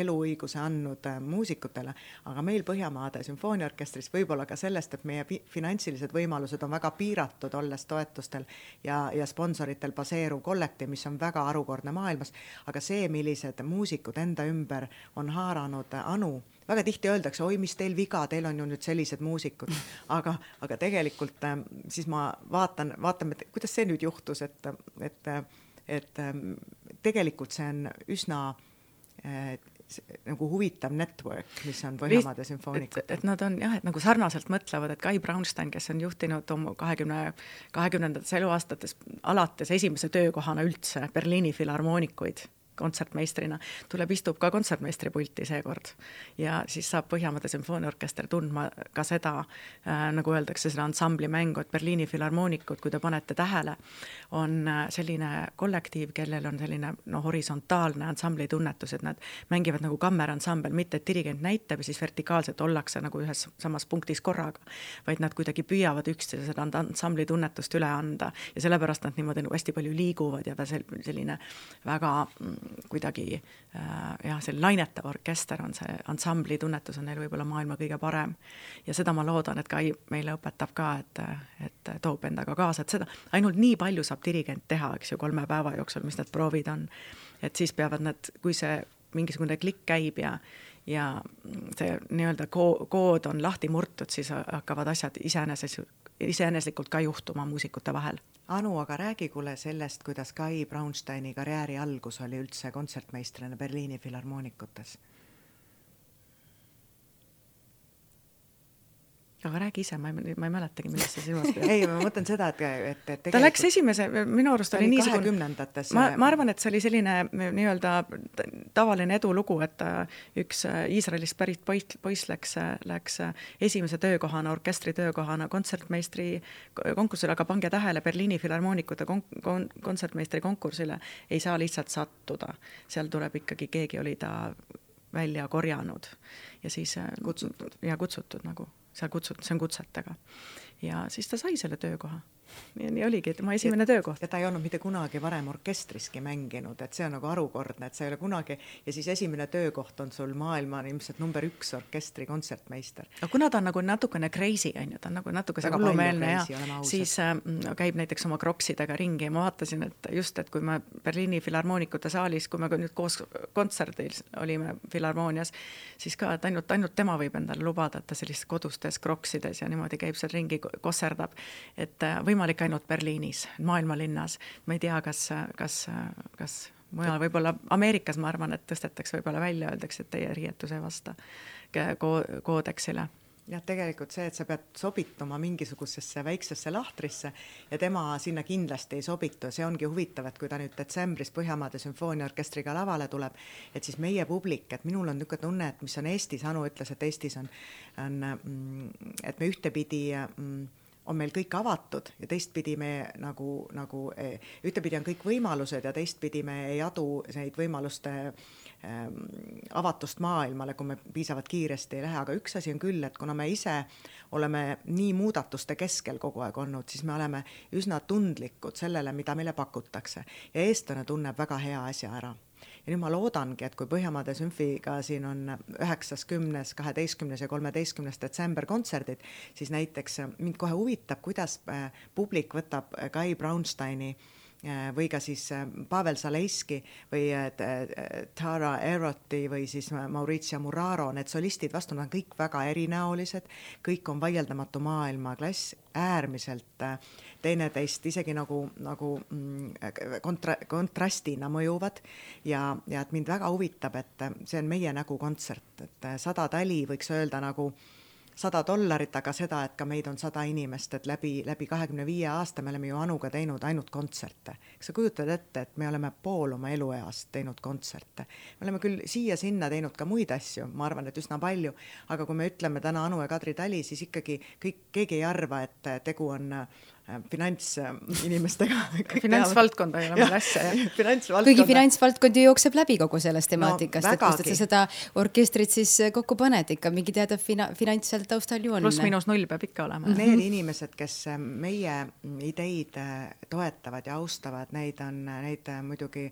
eluõiguse andnud äh, muusikutele, aga meil Põhjamaade sümfooniaorkestris võib-olla ka sellest, et meie finantsilised võimalused on väga piiratud, olles toetustel ja, ja sponsoritel baseeruv kollektiiv, mis on väga harukordne maailmas, aga see, millised muusikud enda ümber on haaranud Anu, väga tihti öeldakse, oi, mis teil viga, teil on ju nüüd sellised muusikud, aga, aga tegelikult äh, siis ma vaatan, vaatame, kuidas see nüüd juhtus, et, et et ähm, tegelikult see on üsna äh, nagu huvitav network, mis on Põhjamaade sümfoonikutel. et nad on jah, et nagu sarnaselt mõtlevad, et Kai Braunstein, kes on juhtinud oma kahekümne, kahekümnendates eluaastates alates esimese töökohana üldse Berliini filharmoonikuid kontsertmeistrina, tuleb, istub ka kontsertmeistri pulti seekord. ja siis saab Põhjamaade Sümfooniaorkester tundma ka seda äh,, nagu öeldakse, seda ansambli mängu, et Berliini filharmoonikud, kui te panete tähele, on äh, selline kollektiiv, kellel on selline no horisontaalne ansambli tunnetus, et nad mängivad nagu kammeransambel, mitte et dirigent näitab ja siis vertikaalselt ollakse nagu ühes samas punktis korraga, vaid nad kuidagi püüavad üksteise seda ansambli tunnetust üle anda ja sellepärast nad niimoodi nagu hästi palju liiguvad ja ta selline väga mm, kuidagi äh, jah, selline lainetav orkester on see ansambli tunnetus on neil võib-olla maailma kõige parem. ja seda ma loodan, et Kai meile õpetab ka, et, et toob endaga kaasa, et seda ainult nii palju saab dirigent teha, eks ju, kolme päeva jooksul, mis need proovid on. et siis peavad nad, kui see mingisugune klikk käib ja ja see nii-öelda ko-, kood on lahti murtud, siis hakkavad asjad iseenesest, iseeneslikult ka juhtuma muusikute vahel. Anu, aga räägi kuule sellest, kuidas Kai Braunsteini karjääri algus oli üldse kontsertmeistrina Berliini filharmoonikutes aga räägi ise, ma ei, ma ei mäletagi, millest sa silmas pead. ei, ma mõtlen seda, et, et, et tegelikult... ta läks esimese, minu arust oli niisugune kahekümnendatesse ma, ma arvan, et see oli selline nii-öelda tavaline edulugu, et üks Iisraelist pärit poiss, poiss läks, läks esimese töökohana, orkestri töökohana kontsertmeistri konkursile, aga pange tähele, Berliini filharmoonikute kon-, kon-, kontsertmeistri konkursile ei saa lihtsalt sattuda. seal tuleb ikkagi, keegi oli ta välja korjanud ja siis kutsutud. ja kutsutud nagu seal kutsut-, see on kutsetega. ja siis ta sai selle töökoha nii, nii oligi tema esimene töökoht. ja ta ei olnud mitte kunagi varem orkestriski mänginud, et see on nagu harukordne, et sa ei ole kunagi ja siis esimene töökoht on sul maailma ilmselt number üks orkestri kontsertmeister. no kuna ta on nagu natukene crazy on ju, ta on nagu natuke see hullumeelne ja siis äh, käib näiteks oma kroksidega ringi ja ma vaatasin, et just, et kui me Berliini filharmoonikute saalis, kui me nüüd koos kontserdil olime filharmoonias, siis ka, et ainult, ainult tema võib endale lubada, et ta sellistes kodustes kroksides ja niimoodi käib seal ringi, kosserdab, et äh, võimalik võimalik ainult Berliinis, maailmalinnas. ma ei tea, kas, kas, kas mujal, võib-olla Ameerikas, ma arvan, et tõstetakse võib-olla välja, öeldakse, et teie riietus ei vasta ko-, koodeksile jah, tegelikult see, et sa pead sobituma mingisugusesse väiksesse lahtrisse ja tema sinna kindlasti ei sobitu, see ongi huvitav, et kui ta nüüd detsembris Põhjamaade sümfooniaorkestriga lavale tuleb, et siis meie publik, et minul on niisugune tunne, et mis on Eestis, Anu ütles, et Eestis on, on, mm, et me ühtepidi mm, on meil kõik avatud ja teistpidi me nagu, nagu eh, ühtepidi on kõik võimalused ja teistpidi me ei adu neid võimaluste ähm, avatust maailmale, kui me piisavalt kiiresti ei lähe, aga üks asi on küll, et kuna me ise oleme nii muudatuste keskel kogu aeg olnud, siis me oleme üsna tundlikud sellele, mida meile pakutakse. Ja eestlane tunneb väga hea asja ära ja nüüd ma loodangi, et kui Põhjamaade Sümfiga siin on üheksas, kümnes, kaheteistkümnes ja kolmeteistkümnes detsember kontserdid, siis näiteks mind kohe huvitab, kuidas äh, publik võtab Guy Brownsteini äh, või ka siis äh, Pavel Zalejski või Tara Eroti või siis Maurizio Muraro, need solistid vastu, nad on kõik väga erinäolised, kõik on vaieldamatu maailmaklass, äärmiselt teineteist isegi nagu, nagu mm, kontra-, kontrastina mõjuvad ja, ja et mind väga huvitab, et see on meie nägu kontsert, et sada tali võiks öelda nagu sada dollarit, aga seda, et ka meid on sada inimest, et läbi, läbi kahekümne viie aasta me oleme ju Anuga teinud ainult kontserte. kas sa kujutad ette, et me oleme pool oma elueast teinud kontserte? me oleme küll siia-sinna teinud ka muid asju, ma arvan, et üsna palju, aga kui me ütleme täna Anu ja Kadri Tali, siis ikkagi kõik, keegi ei arva, et tegu on Äh, finantsinimestega finantsvaldkonda ei ole meil asja, jah. kuigi finantsvaldkond ju jookseb läbi kogu sellest temaatikast no,, et kust sa seda orkestrit siis äh, kokku paned ikka, mingi teada fina-, finants seal taustal ju on. pluss-miinus null peab ikka olema. Need inimesed, kes äh, meie ideid toetavad ja austavad, neid on, neid muidugi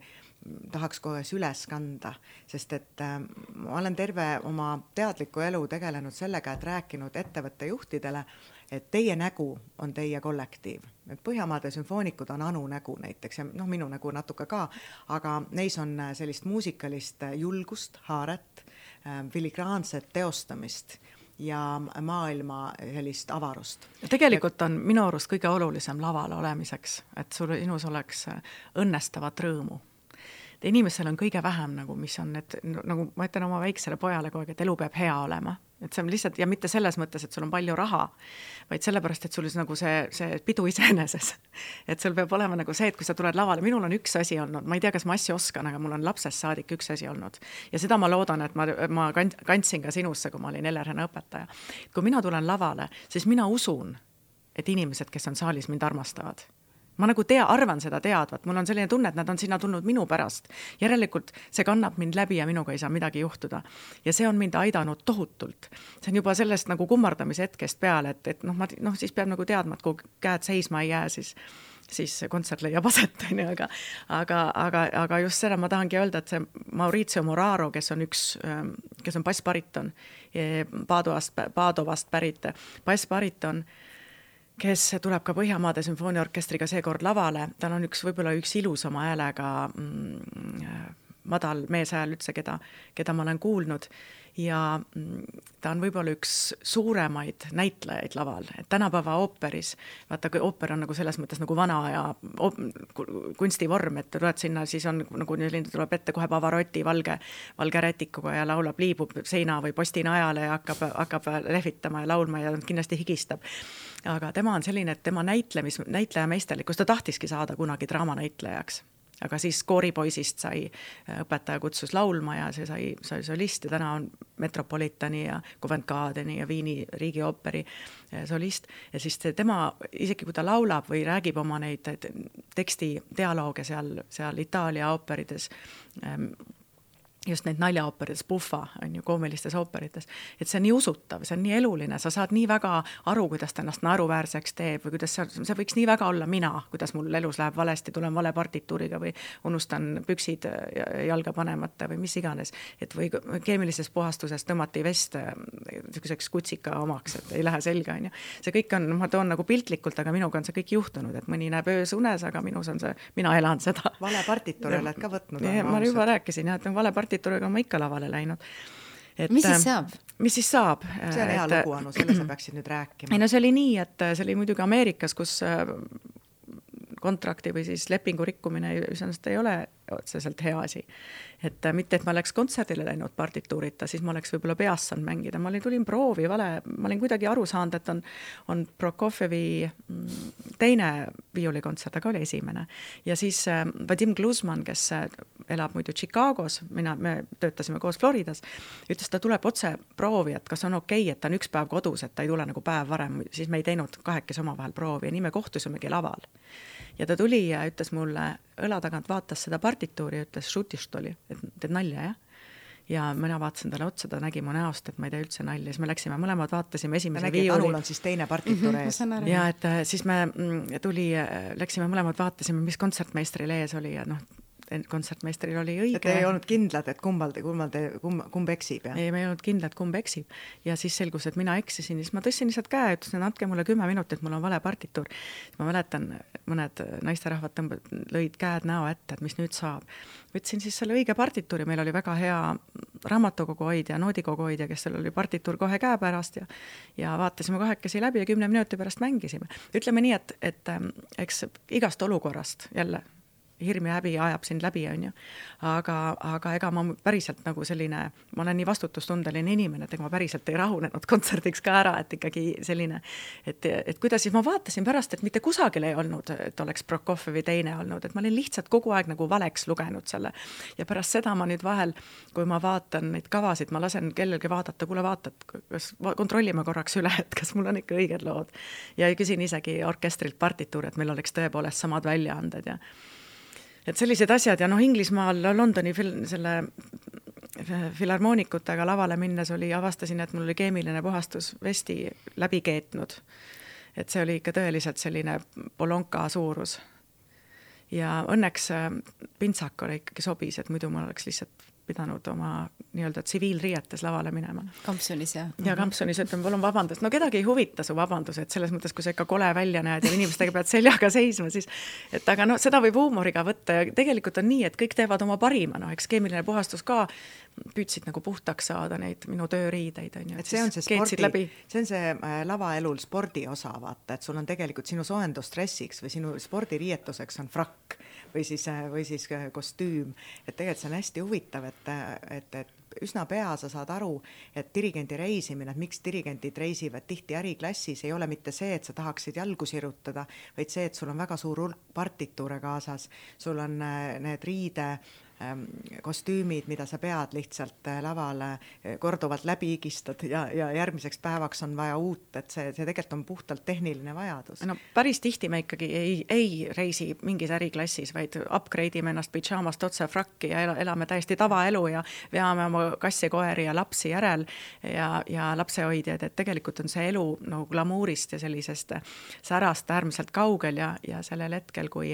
tahaks kohe süles kanda, sest et äh, ma olen terve oma teadliku elu tegelenud sellega, et rääkinud ettevõtte juhtidele äh, et teie nägu on teie kollektiiv, et Põhjamaade sümfoonikud on Anu nägu näiteks ja noh, minu nägu natuke ka, aga neis on äh, sellist muusikalist äh, julgust, haaret, äh, filigraanset teostamist ja maailma sellist avarust. tegelikult on minu arust kõige olulisem laval olemiseks, et sul, sinus oleks õnnestavat rõõmu. Inimesel on kõige vähem nagu, mis on need, nagu ma ütlen oma väiksele pojale kogu aeg, et elu peab hea olema et see on lihtsalt ja mitte selles mõttes, et sul on palju raha, vaid sellepärast, et sul nagu see, see pidu iseeneses. et sul peab olema nagu see, et kui sa tuled lavale, minul on üks asi olnud, ma ei tea, kas ma asju oskan, aga mul on lapsest saadik üks asi olnud. ja seda ma loodan, et ma, ma kandsin ka sinusse, kui ma olin Elerina õpetaja. kui mina tulen lavale, siis mina usun, et inimesed, kes on saalis, mind armastavad ma nagu tea, arvan seda teadvat, mul on selline tunne, et nad on sinna tulnud minu pärast. järelikult see kannab mind läbi ja minuga ei saa midagi juhtuda. ja see on mind aidanud tohutult. see on juba sellest nagu kummardamise hetkest peale, et, et noh, ma noh, siis peab nagu teadma, et kui käed seisma ei jää, siis siis kontsert leiab aset, on ju, aga aga, aga, aga just seda ma tahangi öelda, et see Maurizio Moraro, kes on üks, kes on bassbariton, Padovast, Padovast pärit bassbariton, kes tuleb ka Põhjamaade sümfooniaorkestriga seekord lavale, tal on üks, võib-olla üks ilusama häälega mm, madal meeshääl üldse, keda, keda ma olen kuulnud ja mm, ta on võib-olla üks suuremaid näitlejaid laval, et tänapäeva ooperis, vaata, ooper on nagu selles mõttes nagu vana aja kunstivorm, et tuled sinna, siis on nagu selline, tuleb ette kohe Pavarotti valge, valge rätikuga ja laulab, liibub seina või posti najale ja hakkab, hakkab lehvitama ja laulma ja kindlasti higistab. Aga tema on selline, et tema näitlemis, näitlejameisterlikkus, ta tahtiski saada kunagi draamanäitlejaks aga siis kooripoisist sai, õpetaja kutsus laulma ja see sai, sai solist ja täna on Metropolitani ja Covent Gardeni ja Viini riigiooperi eh, solist. ja siis tema, isegi kui ta laulab või räägib oma neid teksti dialoogi seal, seal Itaalia ooperites ähm,, just neid naljaooperites, Puffa on ju, koomilistes ooperites, et see on nii usutav, see on nii eluline, sa saad nii väga aru, kuidas ta ennast naeruväärseks teeb või kuidas see, see võiks nii väga olla mina, kuidas mul elus läheb valesti, tulen vale partituuriga või unustan püksid jalga panemata või mis iganes. et või keemilises puhastuses tõmmati vest äh, niisuguseks kutsika omaks, et ei lähe selga, on ju. see kõik on, ma toon nagu piltlikult, aga minuga on see kõik juhtunud, et mõni näeb öös unes, aga minus on see, mina elan seda. vale partituuri oled ka võtnud? ma juba rääkisin jah, et on vale partituur partituuriga ma ikka lavale läinud. mis siis ähm, saab? mis siis saab? see on hea lugu, Anu, selle sa peaksid nüüd rääkima. ei no see oli nii, et see oli muidugi Ameerikas, kus äh, kontrakti või siis lepingu rikkumine iseenesest ei ole otseselt hea asi. et äh, mitte, et ma oleks kontserdile läinud partituurita, siis ma oleks võib-olla peas saanud mängida, ma olin, tulin proovi, vale, ma olin kuidagi aru saanud, et on, on Prokofjevi mm, teine viiulikontsert, aga oli esimene. ja siis äh, Vadim Gluzman, kes äh, elab muidu Chicagos, mina, me töötasime koos Floridas, ütles, ta tuleb otse proovi, et kas on okei okay,, et ta on üks päev kodus, et ta ei tule nagu päev varem, siis me ei teinud kahekesi omavahel proovi ja nii me kohtusimegi laval ja ta tuli ja ütles mulle õla tagant, vaatas seda partituuri ja ütles, šutist oli, et teed nalja, jah? Ja mina vaatasin talle otsa, ta nägi mu näost, et ma ei tee üldse nalja, siis me läksime mõlemad, vaatasime esimese viiuli. Anul on siis teine partituur mhm, ees. ja et äh, siis me mm, tuli, äh, läksime mõlemad, vaatasime, mis kontsertmeistril ees oli ja noh, kontsertmeistril oli õige. Te ei olnud kindlad, et kumbal te, kummal te, kumb, kumb eksib, jah? ei, me ei olnud kindlad, kumb eksib. ja siis selgus, et mina eksisin, siis ma tõstsin lihtsalt käe, ütlesin, andke mulle kümme minutit, mul on vale partituur. ma mäletan, mõned naisterahvad tõmba-, lõid käed näo ette, et mis nüüd saab. võtsin siis selle õige partituuri, meil oli väga hea raamatukogu hoidja, noodikogu hoidja, kes seal oli partituur kohe käepärast ja ja vaatasime kahekesi läbi ja kümne minuti pärast mängisime. ütleme nii, et, et ähm, eks igast olukorrast jälle hirm ja häbi ajab sind läbi, on ju. aga, aga ega ma päriselt nagu selline, ma olen nii vastutustundeline inimene, et ega ma päriselt ei rahunenud kontserdiks ka ära, et ikkagi selline, et, et kuidas siis ma vaatasin pärast, et mitte kusagil ei olnud, et oleks Prokofjevi teine olnud, et ma olin lihtsalt kogu aeg nagu valeks lugenud selle. ja pärast seda ma nüüd vahel, kui ma vaatan neid kavasid, ma lasen kellelgi vaadata, kuule vaata, et kas kontrollime korraks üle, et kas mul on ikka õiged lood. ja küsin isegi orkestrilt partituuri, et meil oleks tõepoolest samad väljaanded ja et sellised asjad ja noh, Inglismaal Londoni fil-, selle filharmoonikutega lavale minnes oli, avastasin, et mul oli keemiline puhastus vesti läbi keetnud. et see oli ikka tõeliselt selline polonka suurus. ja õnneks äh, pintsakule ikkagi sobis, et muidu mul oleks lihtsalt pidanud oma nii-öelda tsiviilriietes lavale minema. kampsunis, jah? ja kampsunis ütleme, palun vabandust, no kedagi ei huvita su vabandused, selles mõttes, kui sa ikka kole välja näed ja inimestega pead seljaga seisma, siis et aga noh, seda võib huumoriga võtta ja tegelikult on nii, et kõik teevad oma parima, noh, eks keemiline puhastus ka püüdsid nagu puhtaks saada neid minu tööriideid, on ju. et see on see spordi, see on see äh, lavaelul spordi osa, vaata, et sul on tegelikult sinu soojendusstressiks või sinu spordiriietuseks on frakk või siis, äh, või siis äh, kostüüm, et tegelikult see on hästi huvitav, et, et, et üsna pea sa saad aru, et dirigendi reisimine, et miks dirigendid reisivad tihti äriklassis, ei ole mitte see, et sa tahaksid jalgu sirutada, vaid see, et sul on väga suur hulk partituure kaasas, sul on need riide kostüümid, mida sa pead lihtsalt äh, lavale äh, korduvalt läbi higistad ja, ja järgmiseks päevaks on vaja uut, et see, see tegelikult on puhtalt tehniline vajadus. no päris tihti me ikkagi ei, ei reisi mingis äriklassis, vaid upgrade ime ennast pidžaamast otse frakki ja elame täiesti tavaelu ja veame oma kasse-koeri ja lapsi järel ja, ja lapsehoidjaid, et tegelikult on see elu nagu glamuurist ja sellisest särast äärmiselt kaugel ja, ja sellel hetkel, kui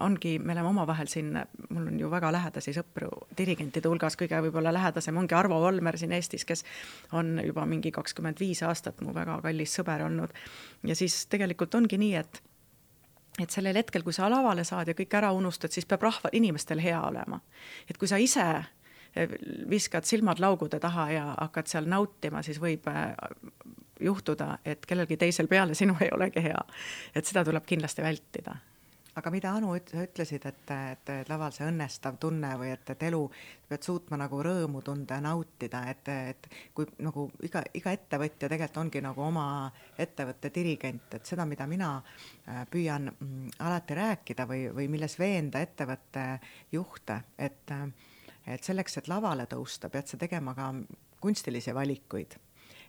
ongi, me oleme omavahel siin, mul on ju väga lähedasi sõpru dirigentide hulgas, kõige võib-olla lähedasem ongi Arvo Volmer siin Eestis, kes on juba mingi kakskümmend viis aastat mu väga kallis sõber olnud. ja siis tegelikult ongi nii, et et sellel hetkel, kui sa lavale saad ja kõik ära unustad, siis peab rahval, inimestel hea olema. et kui sa ise eh, viskad silmad laugude taha ja hakkad seal nautima, siis võib eh, juhtuda, et kellelgi teisel peale sinu ei olegi hea. et seda tuleb kindlasti vältida aga mida Anu üt-, sa ütlesid, et, et, et laval see õnnestav tunne või et, et elu, pead suutma nagu rõõmu tunda ja nautida, et, et kui nagu iga, iga ettevõtja tegelikult ongi nagu oma ettevõtte dirigent, et seda, mida mina äh, püüan mm, alati rääkida või, või milles veenda ettevõtte juhte, et et selleks, et lavale tõusta, pead sa tegema ka kunstilisi valikuid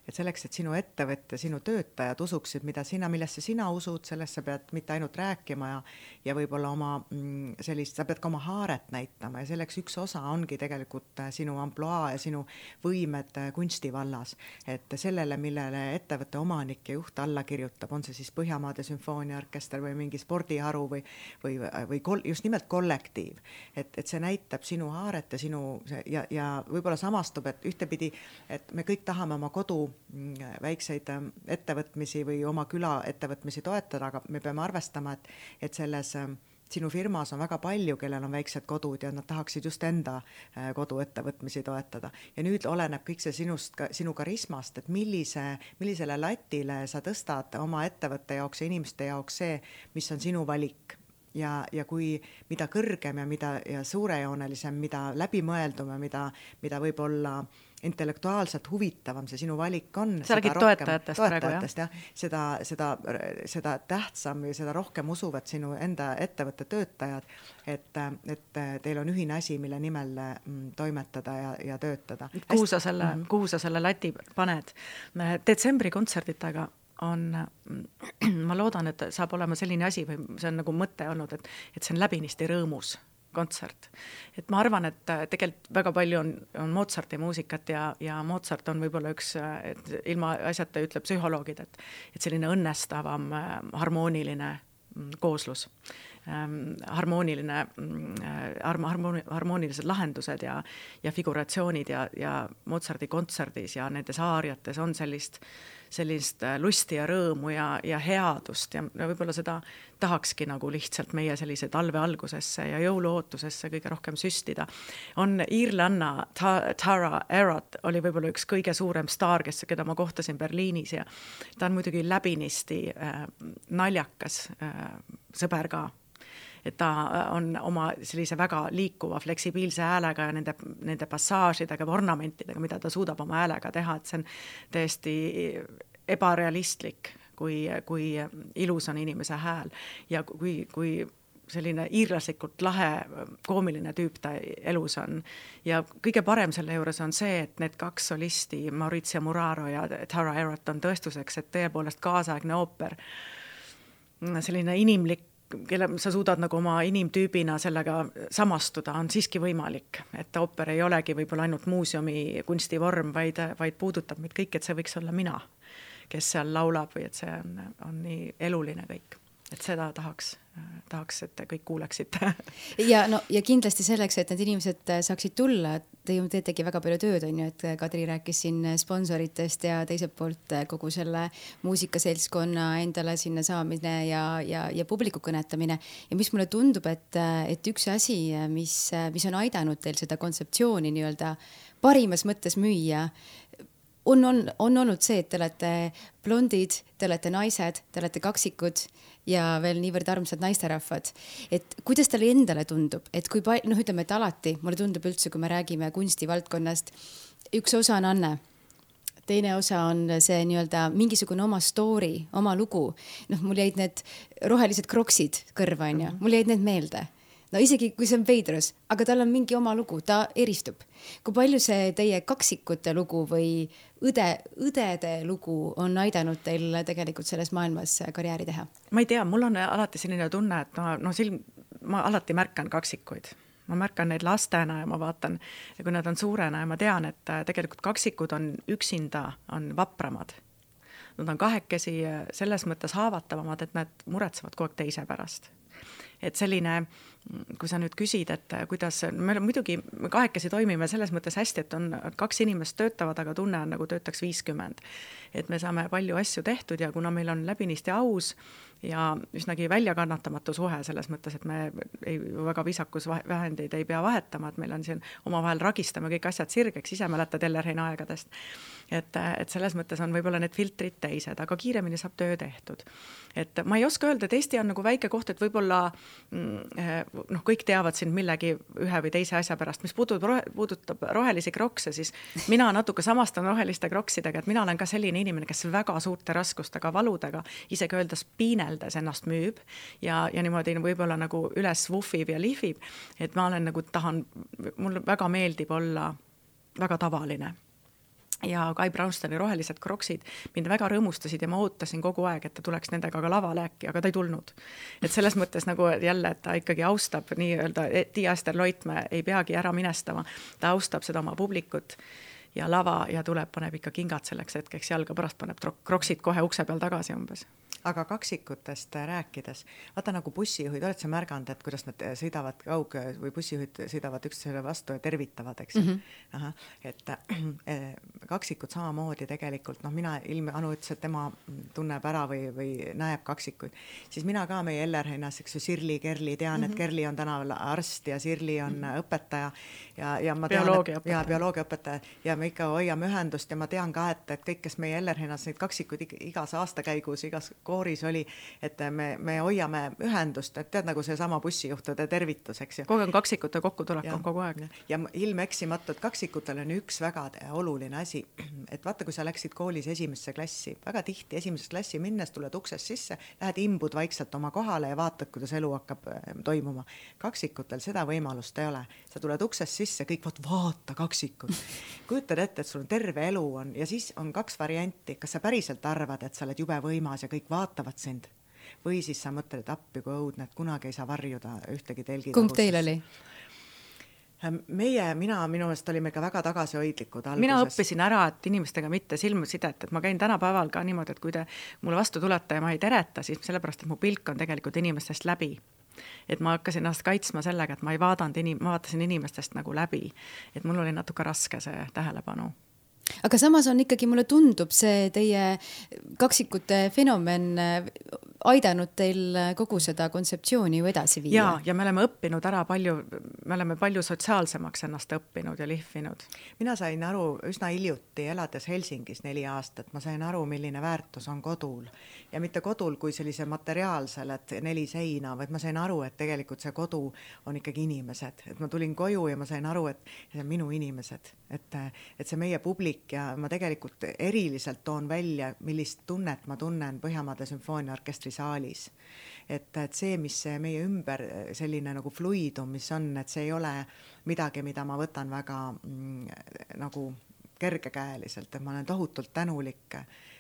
et selleks, et sinu ettevõte, sinu töötajad usuksid, mida sina, millesse sina usud, sellest sa pead mitte ainult rääkima ja ja võib-olla oma mm, sellist, sa pead ka oma haaret näitama ja selleks üks osa ongi tegelikult äh, sinu ampluaa ja sinu võimed äh, kunsti vallas. et sellele, millele ettevõtte omanik ja juht alla kirjutab, on see siis Põhjamaade sümfooniaorkester või mingi spordiharu või või, või kol-, just nimelt kollektiiv. et, et see näitab sinu haaret ja sinu ja, ja võib-olla samastub, et ühtepidi, et me kõik tahame oma kodu väikseid ähm, ettevõtmisi või oma küla ettevõtmisi toetada, aga me peame arvestama, et, et selles ähm, sinu firmas on väga palju, kellel on väiksed kodud ja nad tahaksid just enda äh, koduettevõtmisi toetada. ja nüüd oleneb kõik see sinust, sinu karismast, et millise, millisele latile sa tõstad oma ettevõtte jaoks ja inimeste jaoks see, mis on sinu valik ja, ja kui, mida kõrgem ja mida ja suurejoonelisem, mida läbimõeldum ja mida, mida võib-olla intellektuaalselt huvitavam see sinu valik on. sa räägid toetajatest praegu jah? jah, seda, seda, seda tähtsam või seda rohkem usuvad sinu enda ettevõtte töötajad, et, et teil on ühine asi, mille nimel mm, toimetada ja, ja töötada. kuhu sa selle mm, -hmm. kuhu sa selle lati paned? detsembri kontserditega on, ma loodan, et saab olema selline asi või see on nagu mõte olnud, et, et see on läbinisti rõõmus kontsert. et ma arvan, et äh, tegelikult väga palju on, on Mozarti muusikat ja, ja Mozart on võib-olla üks, äh, et ilma asjata ütleb psühholoogid, et et selline õnnestavam äh, harmooniline mm, kooslus ähm,, harmooniline äh, harmooni-, harmoonilised lahendused ja ja figuratsioonid ja, ja Mozarti kontserdis ja nendes aariates on sellist äh, sellist äh, lusti ja rõõmu ja, ja headust ja, võib-olla seda tahakski nagu lihtsalt meie sellise talve algusesse ja jõuluootusesse kõige rohkem süstida. on iirlanna ta, Tara Erot oli võib-olla üks kõige suurem staar, kes, keda ma kohtasin Berliinis ja ta on muidugi läbinisti äh, naljakas äh, sõber ka et ta äh, on oma sellise väga liikuva fleksibiilse häälega ja nende, nende passaažidega või ornamentidega, mida ta suudab oma häälega teha, et see on täiesti ebarealistlik, kui, kui ilus on inimese hääl ja kui, kui selline iirlaslikult lahe koomiline tüüp ta elus on. ja kõige parem selle juures on see, et need kaks solisti, Maurizio Muraro ja Tara Erot on tõestuseks, et tõepoolest kaasaegne ooper, selline inimlik kelle sa suudad nagu oma inimtüübina sellega samastuda, on siiski võimalik. et ooper ei olegi võib-olla ainult muuseumi kunstivorm, vaid, vaid puudutab meid kõiki, et see võiks olla mina, kes seal laulab või et see on, on nii eluline kõik et seda tahaks, tahaks, et te kõik kuuleksite ja no ja kindlasti selleks, et need inimesed saaksid tulla, te ju teetegi väga palju tööd, on ju, et Kadri rääkis siin sponsoritest ja teiselt poolt kogu selle muusikaseltskonna endale sinna saamine ja, ja, ja publiku kõnetamine. ja mis mulle tundub, et, et üks asi, mis, mis on aidanud teil seda kontseptsiooni nii-öelda parimas mõttes müüa, on, on, on olnud see, et te olete blondid, te olete naised, te olete kaksikud ja veel niivõrd armsad naisterahvad. et kuidas talle endale tundub, et kui palju, noh, ütleme, et alati mulle tundub üldse, kui me räägime kunstivaldkonnast, üks osa on Anne teine osa on see nii-öelda mingisugune oma story, oma lugu. noh, mul jäid need rohelised kroksid kõrva, onju, mul jäid need meelde no isegi kui see on veidrus, aga tal on mingi oma lugu, ta eristub. kui palju see teie kaksikute lugu või õde, õdede lugu on aidanud teil tegelikult selles maailmas karjääri teha? ma ei tea, mul on alati selline tunne, et ma noh, silm, ma alati märkan kaksikuid ma märkan neid lastena ja ma vaatan, kui nad on suurena ja ma tean, et tegelikult kaksikud on üksinda, on vapramad. Nad on kahekesi selles mõttes haavatavamad, et nad muretsevad kogu aeg teise pärast. et selline kui sa nüüd küsid, et kuidas, me muidugi kahekesi toimime selles mõttes hästi, et on kaks inimest töötavad, aga tunne on nagu töötaks viiskümmend. Et me saame palju asju tehtud ja kuna meil on läbinisti aus ja üsnagi väljakannatamatu suhe selles mõttes, et me ei, väga viisakusvahendeid ei pea vahetama, et meil on siin omavahel ragistame kõik asjad sirgeks, ise mäletad Ellerheina aegadest. et, et selles mõttes on võib-olla need filtrid teised, aga kiiremini saab töö tehtud. et ma ei oska öelda, et Eesti on nagu väike koht, et võib-olla mm, noh, kõik teavad sind millegi ühe või teise asja pärast, mis puudutab, puudutab rohelisi krokse, siis mina natuke samastan roheliste kroksidega, et mina olen ka selline inimene, kes väga suurte raskustega, valudega, isegi öeldes piineldes ennast müüb ja, ja niimoodi võib-olla nagu üles vuhvib ja lihvib, et ma olen nagu tahan, mulle väga meeldib olla väga tavaline. Ja Kai Brownstoni rohelised kroksid mind väga rõõmustasid ja ma ootasin kogu aeg, et ta tuleks nendega ka lavale äkki, aga ta ei tulnud. et selles mõttes nagu jälle, et ta ikkagi austab nii-öelda, Tiia Ester Loitmäe ei peagi ära minestama, ta austab seda oma publikut ja lava ja tuleb, paneb ikka kingad selleks hetkeks jalga, pärast paneb kroksid kohe ukse peal tagasi umbes aga kaksikutest rääkides, vaata nagu bussijuhid, oled sa märganud, et kuidas nad sõidavad kaug- või bussijuhid sõidavad üksteisele vastu ja tervitavad, eks ju mm -hmm.. ahah, et äh, kaksikud samamoodi tegelikult, noh, mina, ilm, Anu ütles, et tema tunneb ära või, või näeb kaksikuid, siis mina ka meie Ellerhennas, eks ju, Sirli, Kerli, tean mm, -hmm. et mhm. Kerli on tänaval arst ja Sirli on mm -hmm. õpetaja ja, ja ma tean, ja bioloogiaõpetaja ja me ikka hoiame ühendust ja ma tean ka, et, et kõik, kes meie Ellerhennas neid kaksikuid igas aastakäigus, igas kooris oli, et me, me hoiame ühendust, et tead nagu seesama bussijuhtide tervitus, eks ju. kogu aeg on kaksikute kokkutulek on kogu aeg. ja ilmeksimatult kaksikutel on üks väga oluline asi, et vaata, kui sa läksid koolis esimesse klassi, väga tihti esimesesse klassi minnes tuled uksest sisse, lähed imbud vaikselt oma kohale ja vaatad, kuidas elu hakkab äh, toimuma. kaksikutel seda võimalust ei ole, sa tuled uksest sisse, kõik vot vaata kaksikut. kujutad ette, et sul on terve elu on ja siis on kaks varianti, kas sa päriselt arvad, et sa oled jube võimas ja kõik vaatavad vaatavad sind. või siis sa mõtled, et appi kui õudne, et kunagi ei saa varjuda ühtegi telgi. kumb teil oli? Ehm, meie, mina minu meelest olime ka väga tagasihoidlikud alguses. mina õppisin ära, et inimestega mitte silmsidet, et ma käin tänapäeval ka niimoodi, et kui te mulle vastu tulete ja ma ei tereta, siis sellepärast, et mu pilk on tegelikult inimestest läbi et ma hakkasin ennast kaitsma sellega, et ma ei vaadanud inim-, ma vaatasin inimestest nagu läbi. et mul oli natuke raske see tähelepanu aga samas on ikkagi, mulle tundub see teie kaksikute fenomen äh, aidanud teil kogu seda kontseptsiooni ju edasi viia. ja, ja me oleme õppinud ära palju, me oleme palju sotsiaalsemaks ennast õppinud ja lihvinud. mina sain aru üsna hiljuti, elades Helsingis neli aastat, ma sain aru, milline väärtus on kodul ja mitte kodul kui sellisel materiaalsel, et neli seina, vaid ma sain aru, et tegelikult see kodu on ikkagi inimesed, et ma tulin koju ja ma sain aru, et need on minu inimesed, et, et see meie publik ja ma tegelikult eriliselt toon välja, millist tunnet ma tunnen Põhjamaade sümfooniaorkestri saalis. et, et see, mis meie ümber selline nagu fluidum, mis on, et see ei ole midagi, mida ma võtan väga mm, nagu kergekäeliselt, et ma olen tohutult tänulik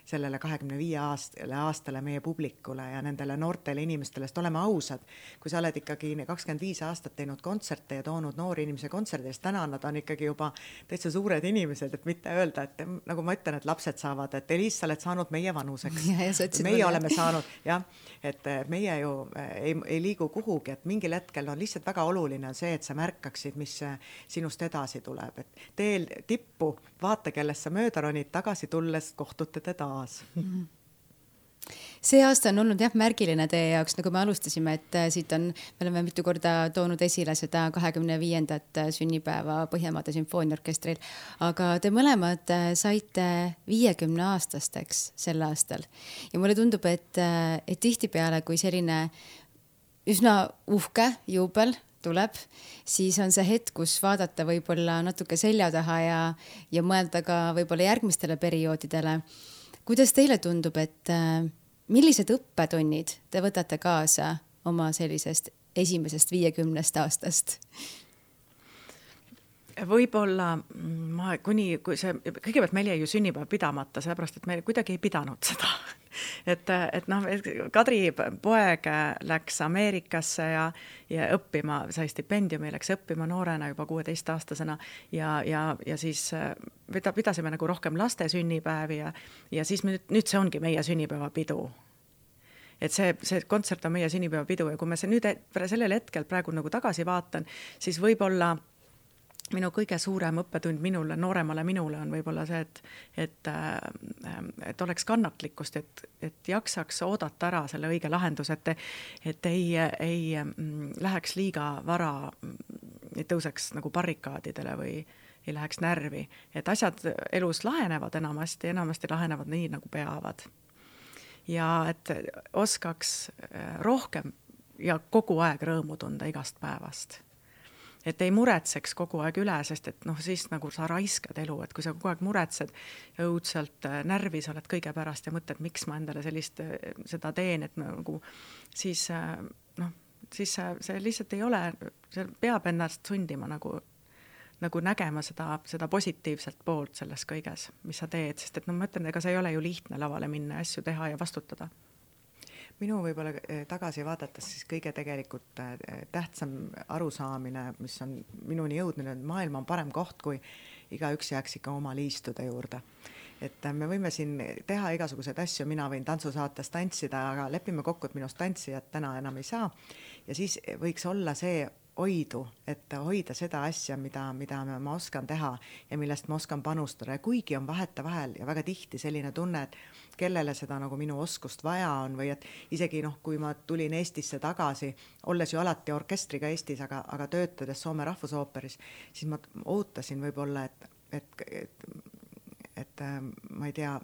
sellele kahekümne viie aastale, aastale meie publikule ja nendele noortele inimestele, sest oleme ausad, kui sa oled ikkagi kakskümmend viis aastat teinud kontserte ja toonud noori inimesi kontserdile, siis täna nad on ikkagi juba täitsa suured inimesed, et mitte öelda, et nagu ma ütlen, et lapsed saavad, et Eliis, sa oled saanud meie vanuseks. meie oleme saanud jah, et meie ju eh, ei, ei liigu kuhugi, et mingil hetkel on lihtsalt väga oluline on see, et sa märkaksid, mis sinust edasi tuleb, et teel tippu vaata, kellest sa mööda ronid, tagasi tulles kohtute te taas see aasta on olnud jah märgiline teie jaoks, nagu me alustasime, et äh, siit on, me oleme mitu korda toonud esile seda kahekümne viiendat äh, sünnipäeva Põhjamaade Sümfooniaorkestril. aga te mõlemad äh, saite viiekümne aastasteks sel aastal ja mulle tundub, et, et tihtipeale, kui selline üsna uhke juubel tuleb, siis on see hetk, kus vaadata võib-olla natuke selja taha ja, ja mõelda ka võib-olla järgmistele perioodidele. Kuidas teile tundub, et millised õppetunnid te võtate kaasa oma sellisest esimesest viiekümnest aastast? Võib-olla ma kuni, kui see, kõigepealt meil jäi ju sünnipäev pidamata, sellepärast et me kuidagi ei pidanud seda. Et, et noh, Kadri poeg läks Ameerikasse ja, ja õppima, sai stipendiumi, läks õppima noorena juba kuueteistaastasena ja, ja, ja siis pida-, pidasime nagu rohkem laste sünnipäevi ja, ja siis nüüd, nüüd see ongi meie sünnipäevapidu et see, see kontsert on meie sünnipäevapidu ja kui ma see nüüd sellel hetkel praegu nagu tagasi vaatan, siis võib-olla minu kõige suurem õppetund minule, nooremale minule on võib-olla see, et, et, äh, et oleks kannatlikkust, et, et jaksaks oodata ära selle õige lahenduse, et, et ei, ei mm, läheks liiga vara, ei tõuseks nagu barrikaadidele või ei läheks närvi, et asjad elus lahenevad enamasti, enamasti lahenevad nii, nagu peavad ja et oskaks äh, rohkem ja kogu aeg rõõmu tunda igast päevast. Et ei muretseks kogu aeg üle, sest et noh, siis nagu sa raiskad elu, et kui sa kogu aeg muretsed õudselt äh, närvis oled kõige pärast ja mõtled, miks ma endale sellist, äh, seda teen, et nagu siis noh, siis see, see lihtsalt ei ole, see peab ennast sundima nagu nagu nägema seda, seda positiivset poolt selles kõiges, mis sa teed, sest et no ma ütlen, ega see ei ole ju lihtne lavale minna ja asju teha ja vastutada minu võib-olla eh, tagasi vaadates siis kõige tegelikult eh, tähtsam arusaamine, mis on minuni jõudnud, et maailm on parem koht, kui igaüks jääks ikka oma liistude juurde. et eh, me võime siin teha igasuguseid asju, mina võin tantsusaates tantsida, aga lepime kokku, et minust tantsijat täna enam ei saa. ja siis võiks olla see hoidu, et hoida seda asja, mida, mida ma oskan teha ja millest ma oskan panustada. Ja kuigi on vahetevahel ja väga tihti selline tunne, et kellele seda nagu minu oskust vaja on või et isegi noh, kui ma tulin Eestisse tagasi, olles ju alati orkestriga Eestis, aga, aga töötades Soome Rahvusooperis, siis ma ootasin võib-olla, et, et, et, et ma ei tea,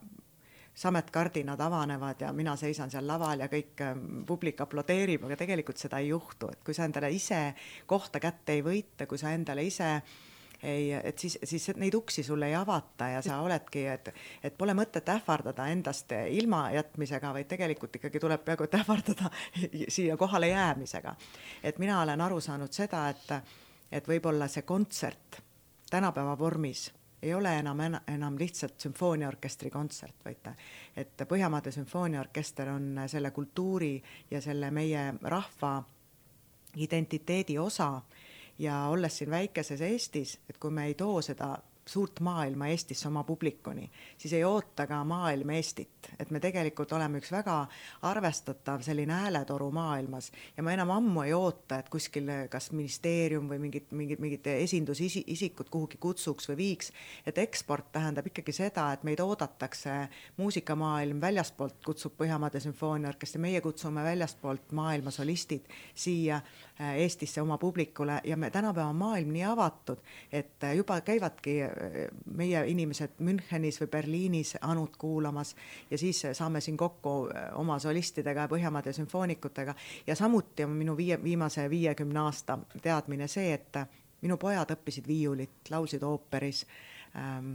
sametkardinad avanevad ja mina seisan seal laval ja kõik ähm, publik aplodeerib, aga tegelikult seda ei juhtu, et kui sa endale ise kohta kätte ei võita, kui sa endale ise ei, et siis, siis neid uksi sulle ei avata ja sa oledki, et, et pole mõtet ähvardada endast ilmajätmisega, vaid tegelikult ikkagi tuleb peaaegu et ähvardada siia kohale jäämisega. et mina olen aru saanud seda, et, et võib-olla see kontsert tänapäeva vormis ei ole enam, enam lihtsalt sümfooniaorkestri kontsert, vaid et Põhjamaade Sümfooniaorkester on selle kultuuri ja selle meie rahva identiteedi osa. Ja olles siin väikeses Eestis, et kui me ei too seda suurt maailma Eestisse oma publikuni, siis ei oota ka maailm Eestit, et me tegelikult oleme üks väga arvestatav selline hääletoru maailmas ja ma enam ammu ei oota, et kuskil kas ministeerium või mingid, mingid, mingid esindusisikud kuhugi kutsuks või viiks, et eksport tähendab ikkagi seda, et meid oodatakse, muusikamaailm väljaspoolt kutsub Põhjamaade Sümfooniaorkestri, meie kutsume väljaspoolt maailma solistid siia äh, Eestisse oma publikule ja me tänapäeva maailm nii avatud, et juba käivadki meie inimesed Münchenis või Berliinis Anut kuulamas ja siis saame siin kokku äh, oma solistidega ja Põhjamaade sümfoonikutega. Ja samuti on minu viie, viimase viiekümne aasta teadmine see, et minu pojad õppisid viiulit, laulsid ooperis ähm,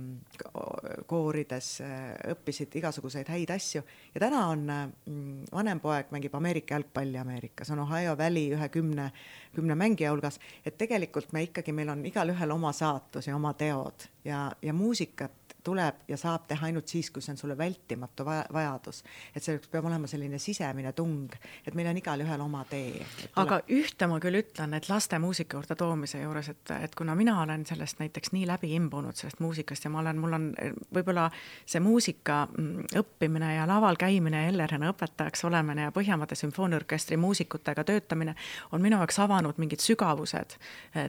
koorides, äh, õppisid igasuguseid häid asju. Ja täna on mm, vanem poeg mängib Ameerika jalgpalli Ameerikas, on Ohio Valley ühe kümne, kümne mängija hulgas, et tegelikult me ikkagi, meil on igalühel oma saatus ja oma teod ja, ja muusikat tuleb ja saab teha ainult siis, kui see on sulle vältimatu vaja, vajadus. et see peab olema selline sisemine tung, et meil on igalühel oma tee. aga ühte ma küll ütlen, et laste muusika juurde toomise juures, et, et kuna mina olen sellest näiteks nii läbi imbunud, sellest muusikast ja ma olen, mul on võib-olla see muusika mm, õppimine ja laval käimine ja Ellerina õpetajaks olemine ja Põhjamaade Sümfooniaorkestri muusikutega töötamine on minu jaoks avanud mingid sügavused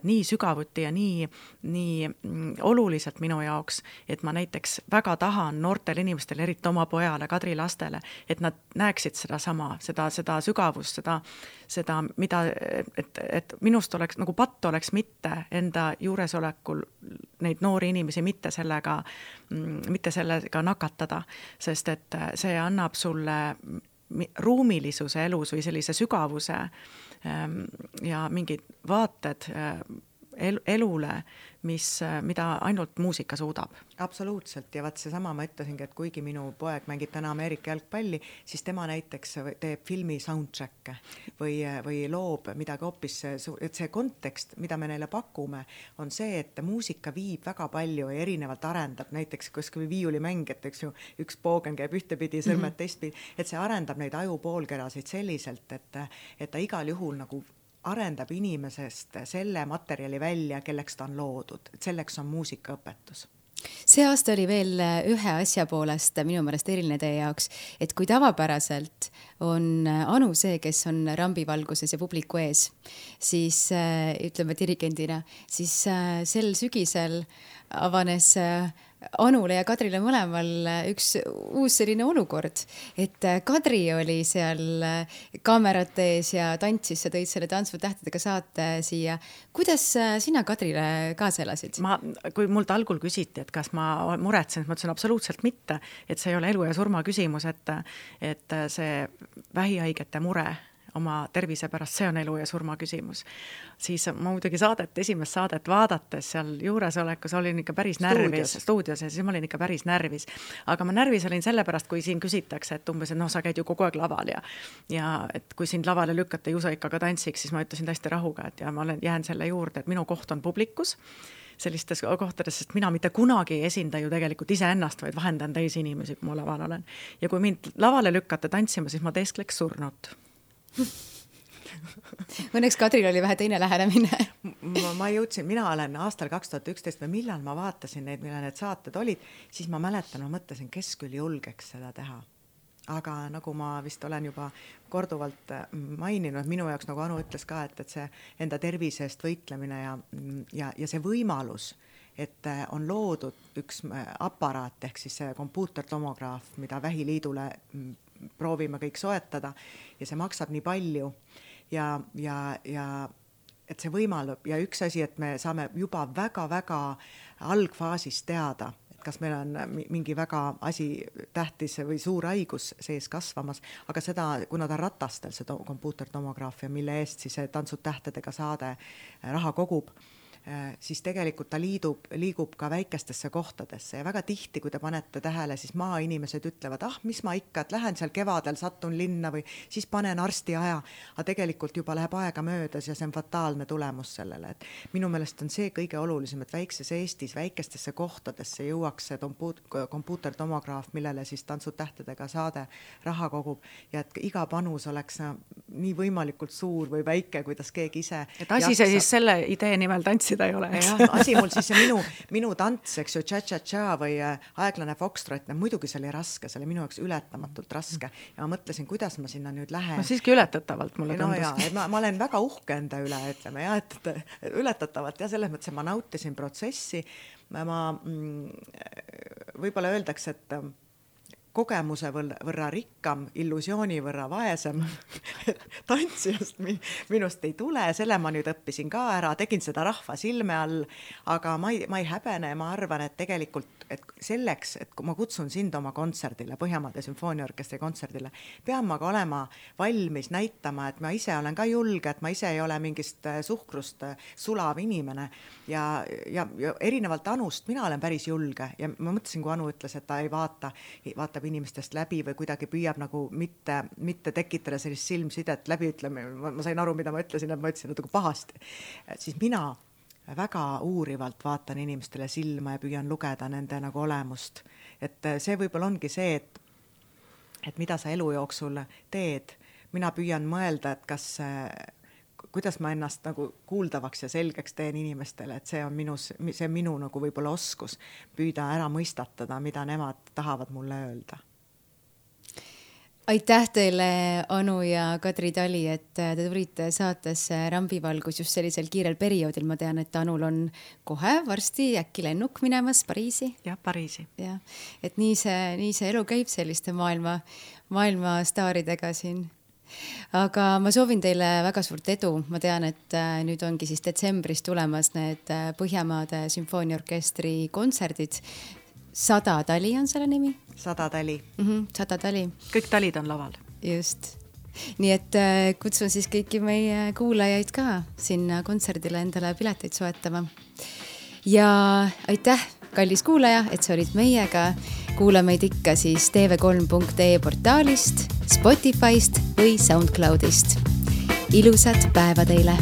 nii sügavuti ja nii, nii mm, oluliselt minu jaoks, et ma neid näiteks väga tahan noortele inimestele, eriti oma pojale, Kadri lastele, et nad näeksid sedasama, seda, seda sügavust, seda, seda, mida, et, et minust oleks nagu patt oleks mitte enda juuresolekul neid noori inimesi mitte sellega, mitte sellega nakatada, sest et see annab sulle ruumilisuse elus või sellise sügavuse ähm, ja mingid vaated äh, elule, mis, mida ainult muusika suudab. absoluutselt ja vaat seesama ma ütlesingi, et kuigi minu poeg mängib täna Ameerika jalgpalli, siis tema näiteks teeb filmi soundtrack'e või, või loob midagi hoopis, et see kontekst, mida me neile pakume, on see, et muusika viib väga palju ja erinevalt arendab, näiteks kuskil viiulimäng, et eks ju, üks poogen käib ühtepidi, sõrmed mm -hmm. teistpidi, et see arendab neid ajupoolkerasid selliselt, et, et ta igal juhul nagu arendab inimesest selle materjali välja, kelleks ta on loodud, et selleks on muusikaõpetus. See aasta oli veel ühe asja poolest minu meelest eriline teie jaoks, et kui tavapäraselt on Anu see, kes on rambivalguses ja publiku ees, siis ütleme dirigendina, siis sel sügisel avanes Anule ja Kadrile mõlemal üks uus selline olukord, et Kadri oli seal kaamerate ees ja tantsis, sa tõid selle Tantsu tähtedega saate siia. kuidas sina Kadrile kaasa elasid? ma, kui mult algul küsiti, et kas ma muretsen, ma ütlesin absoluutselt mitte, et see ei ole elu ja surma küsimus, et, et see vähihaigete mure oma tervise pärast, see on elu ja surma küsimus. siis ma muidugi saadet, esimest saadet vaadates seal juuresolekus olin ikka päris närvis, stuudios ja siis ma olin ikka päris närvis. aga ma närvis olin sellepärast, kui siin küsitakse, et umbes, et noh, sa käid ju kogu aeg laval ja ja et kui sind lavale lükata ju sa ikka ka tantsiks, siis ma ütlesin täiesti rahuga, et ja ma olen, jään selle juurde, et minu koht on publikus sellistes kohtades, sest mina mitte kunagi ei esinda ju tegelikult iseennast, vaid vahendan teisi inimesi, kui ma laval olen. ja kui mind lavale lükata tantsima, siis ma teeskleks surnut Õnneks Kadril oli vähe teine lähenemine ma, ma jõudsin, mina olen aastal kaks tuhat üksteist või millal ma vaatasin neid, millal need saated olid, siis ma mäletan, ma mõtlesin, kes küll julgeks seda teha. aga nagu ma vist olen juba korduvalt mm, maininud, minu jaoks, nagu Anu ütles ka, et, et see enda tervise eest võitlemine ja, ja, ja see võimalus, et äh, on loodud üks äh, aparaat ehk siis kompuutertomograaf, mida Vähiliidule mm, proovime kõik soetada ja see maksab nii palju. Ja, ja, ja et see võimaldab ja üks asi, et me saame juba väga-väga algfaasis teada, et kas meil on mingi väga asi tähtis või suur haigus sees kasvamas, aga seda, kuna ta on ratastel, see kompuutertomograafia, mille eest siis Tantsud tähtedega saade raha kogub siis tegelikult ta liidub, liigub ka väikestesse kohtadesse ja väga tihti, kui te panete tähele, siis maainimesed ütlevad, ah, mis ma ikka, et lähen seal kevadel, satun linna või siis panen arsti aja. aga tegelikult juba läheb aega möödas ja see on fataalne tulemus sellele, et minu meelest on see kõige olulisem, et väikses Eestis väikestesse kohtadesse jõuaks see kompuut-, kompuutertomograaf, millele siis Tantsud tähtedega saade raha kogub ja et iga panus oleks nii võimalikult suur või väike, kuidas keegi ise. et asi see siis selle idee nimel tantsi tantsida ei ole. jah, asi mul siis see minu, minu tants, eks ju, tša-tša-tša või äh, aeglane fokstrott, no muidugi see oli raske, see oli minu jaoks ületamatult raske ja ma mõtlesin, kuidas ma sinna nüüd lähen. no siiski ületatavalt mulle no, tundus. ma, ma olen väga uhke enda üle, ütleme jah, et, et ületatavalt ja selles mõttes, et ma nautisin protsessi. ma mm, võib-olla öeldakse, et kogemuse võrra rikkam, illusiooni võrra vaesem tantsijast minust ei tule, selle ma nüüd õppisin ka ära, tegin seda rahva silme all, aga ma ei, ma ei häbene ma arvan, et tegelikult et selleks, et kui ma kutsun sind oma kontserdile, Põhjamaade Sümfooniaorkestri kontserdile, pean ma ka olema valmis näitama, et ma ise olen ka julge, et ma ise ei ole mingist äh, suhkrust äh, sulav inimene. Ja, ja, ja erinevalt Anust, mina olen päris julge ja ma mõtlesin, kui Anu ütles, et ta ei vaata, vaatab inimestest läbi või kuidagi püüab nagu mitte, mitte tekitada sellist silmsidet läbi, ütleme, ma sain aru, mida ma ütlesin, et ma ütlesin natuke pahasti, siis mina väga uurivalt vaatan inimestele silma ja püüan lugeda nende nagu olemust. et äh, see võib-olla ongi see, et, et mida sa elu jooksul teed, mina püüan mõelda, et kas äh, kuidas ma ennast nagu kuuldavaks ja selgeks teen inimestele, et see on minus, see on minu nagu võib-olla oskus püüda ära mõistatada, mida nemad tahavad mulle öelda aitäh teile, Anu ja Kadri Tali, et te tulite saatesse Rambivalgus just sellisel kiirel perioodil. ma tean, et Anul on kohe varsti äkki lennuk minemas Pariisi. jah, Pariisi. jah, et nii see, nii see elu käib selliste maailma, maailma staaridega siin aga ma soovin teile väga suurt edu, ma tean, et äh, nüüd ongi siis detsembris tulemas need äh, Põhjamaade sümfooniaorkestri kontserdid sada tali on selle nimi. sada tali mm. -hmm, sada tali. kõik talid on laval. just. nii et äh, kutsun siis kõiki meie kuulajaid ka sinna kontserdile endale pileteid soetama. ja aitäh, kallis kuulaja, et sa olid meiega. kuula meid ikka siis tv3.ee portaalist, Spotify'st või SoundCloudist. ilusat päeva teile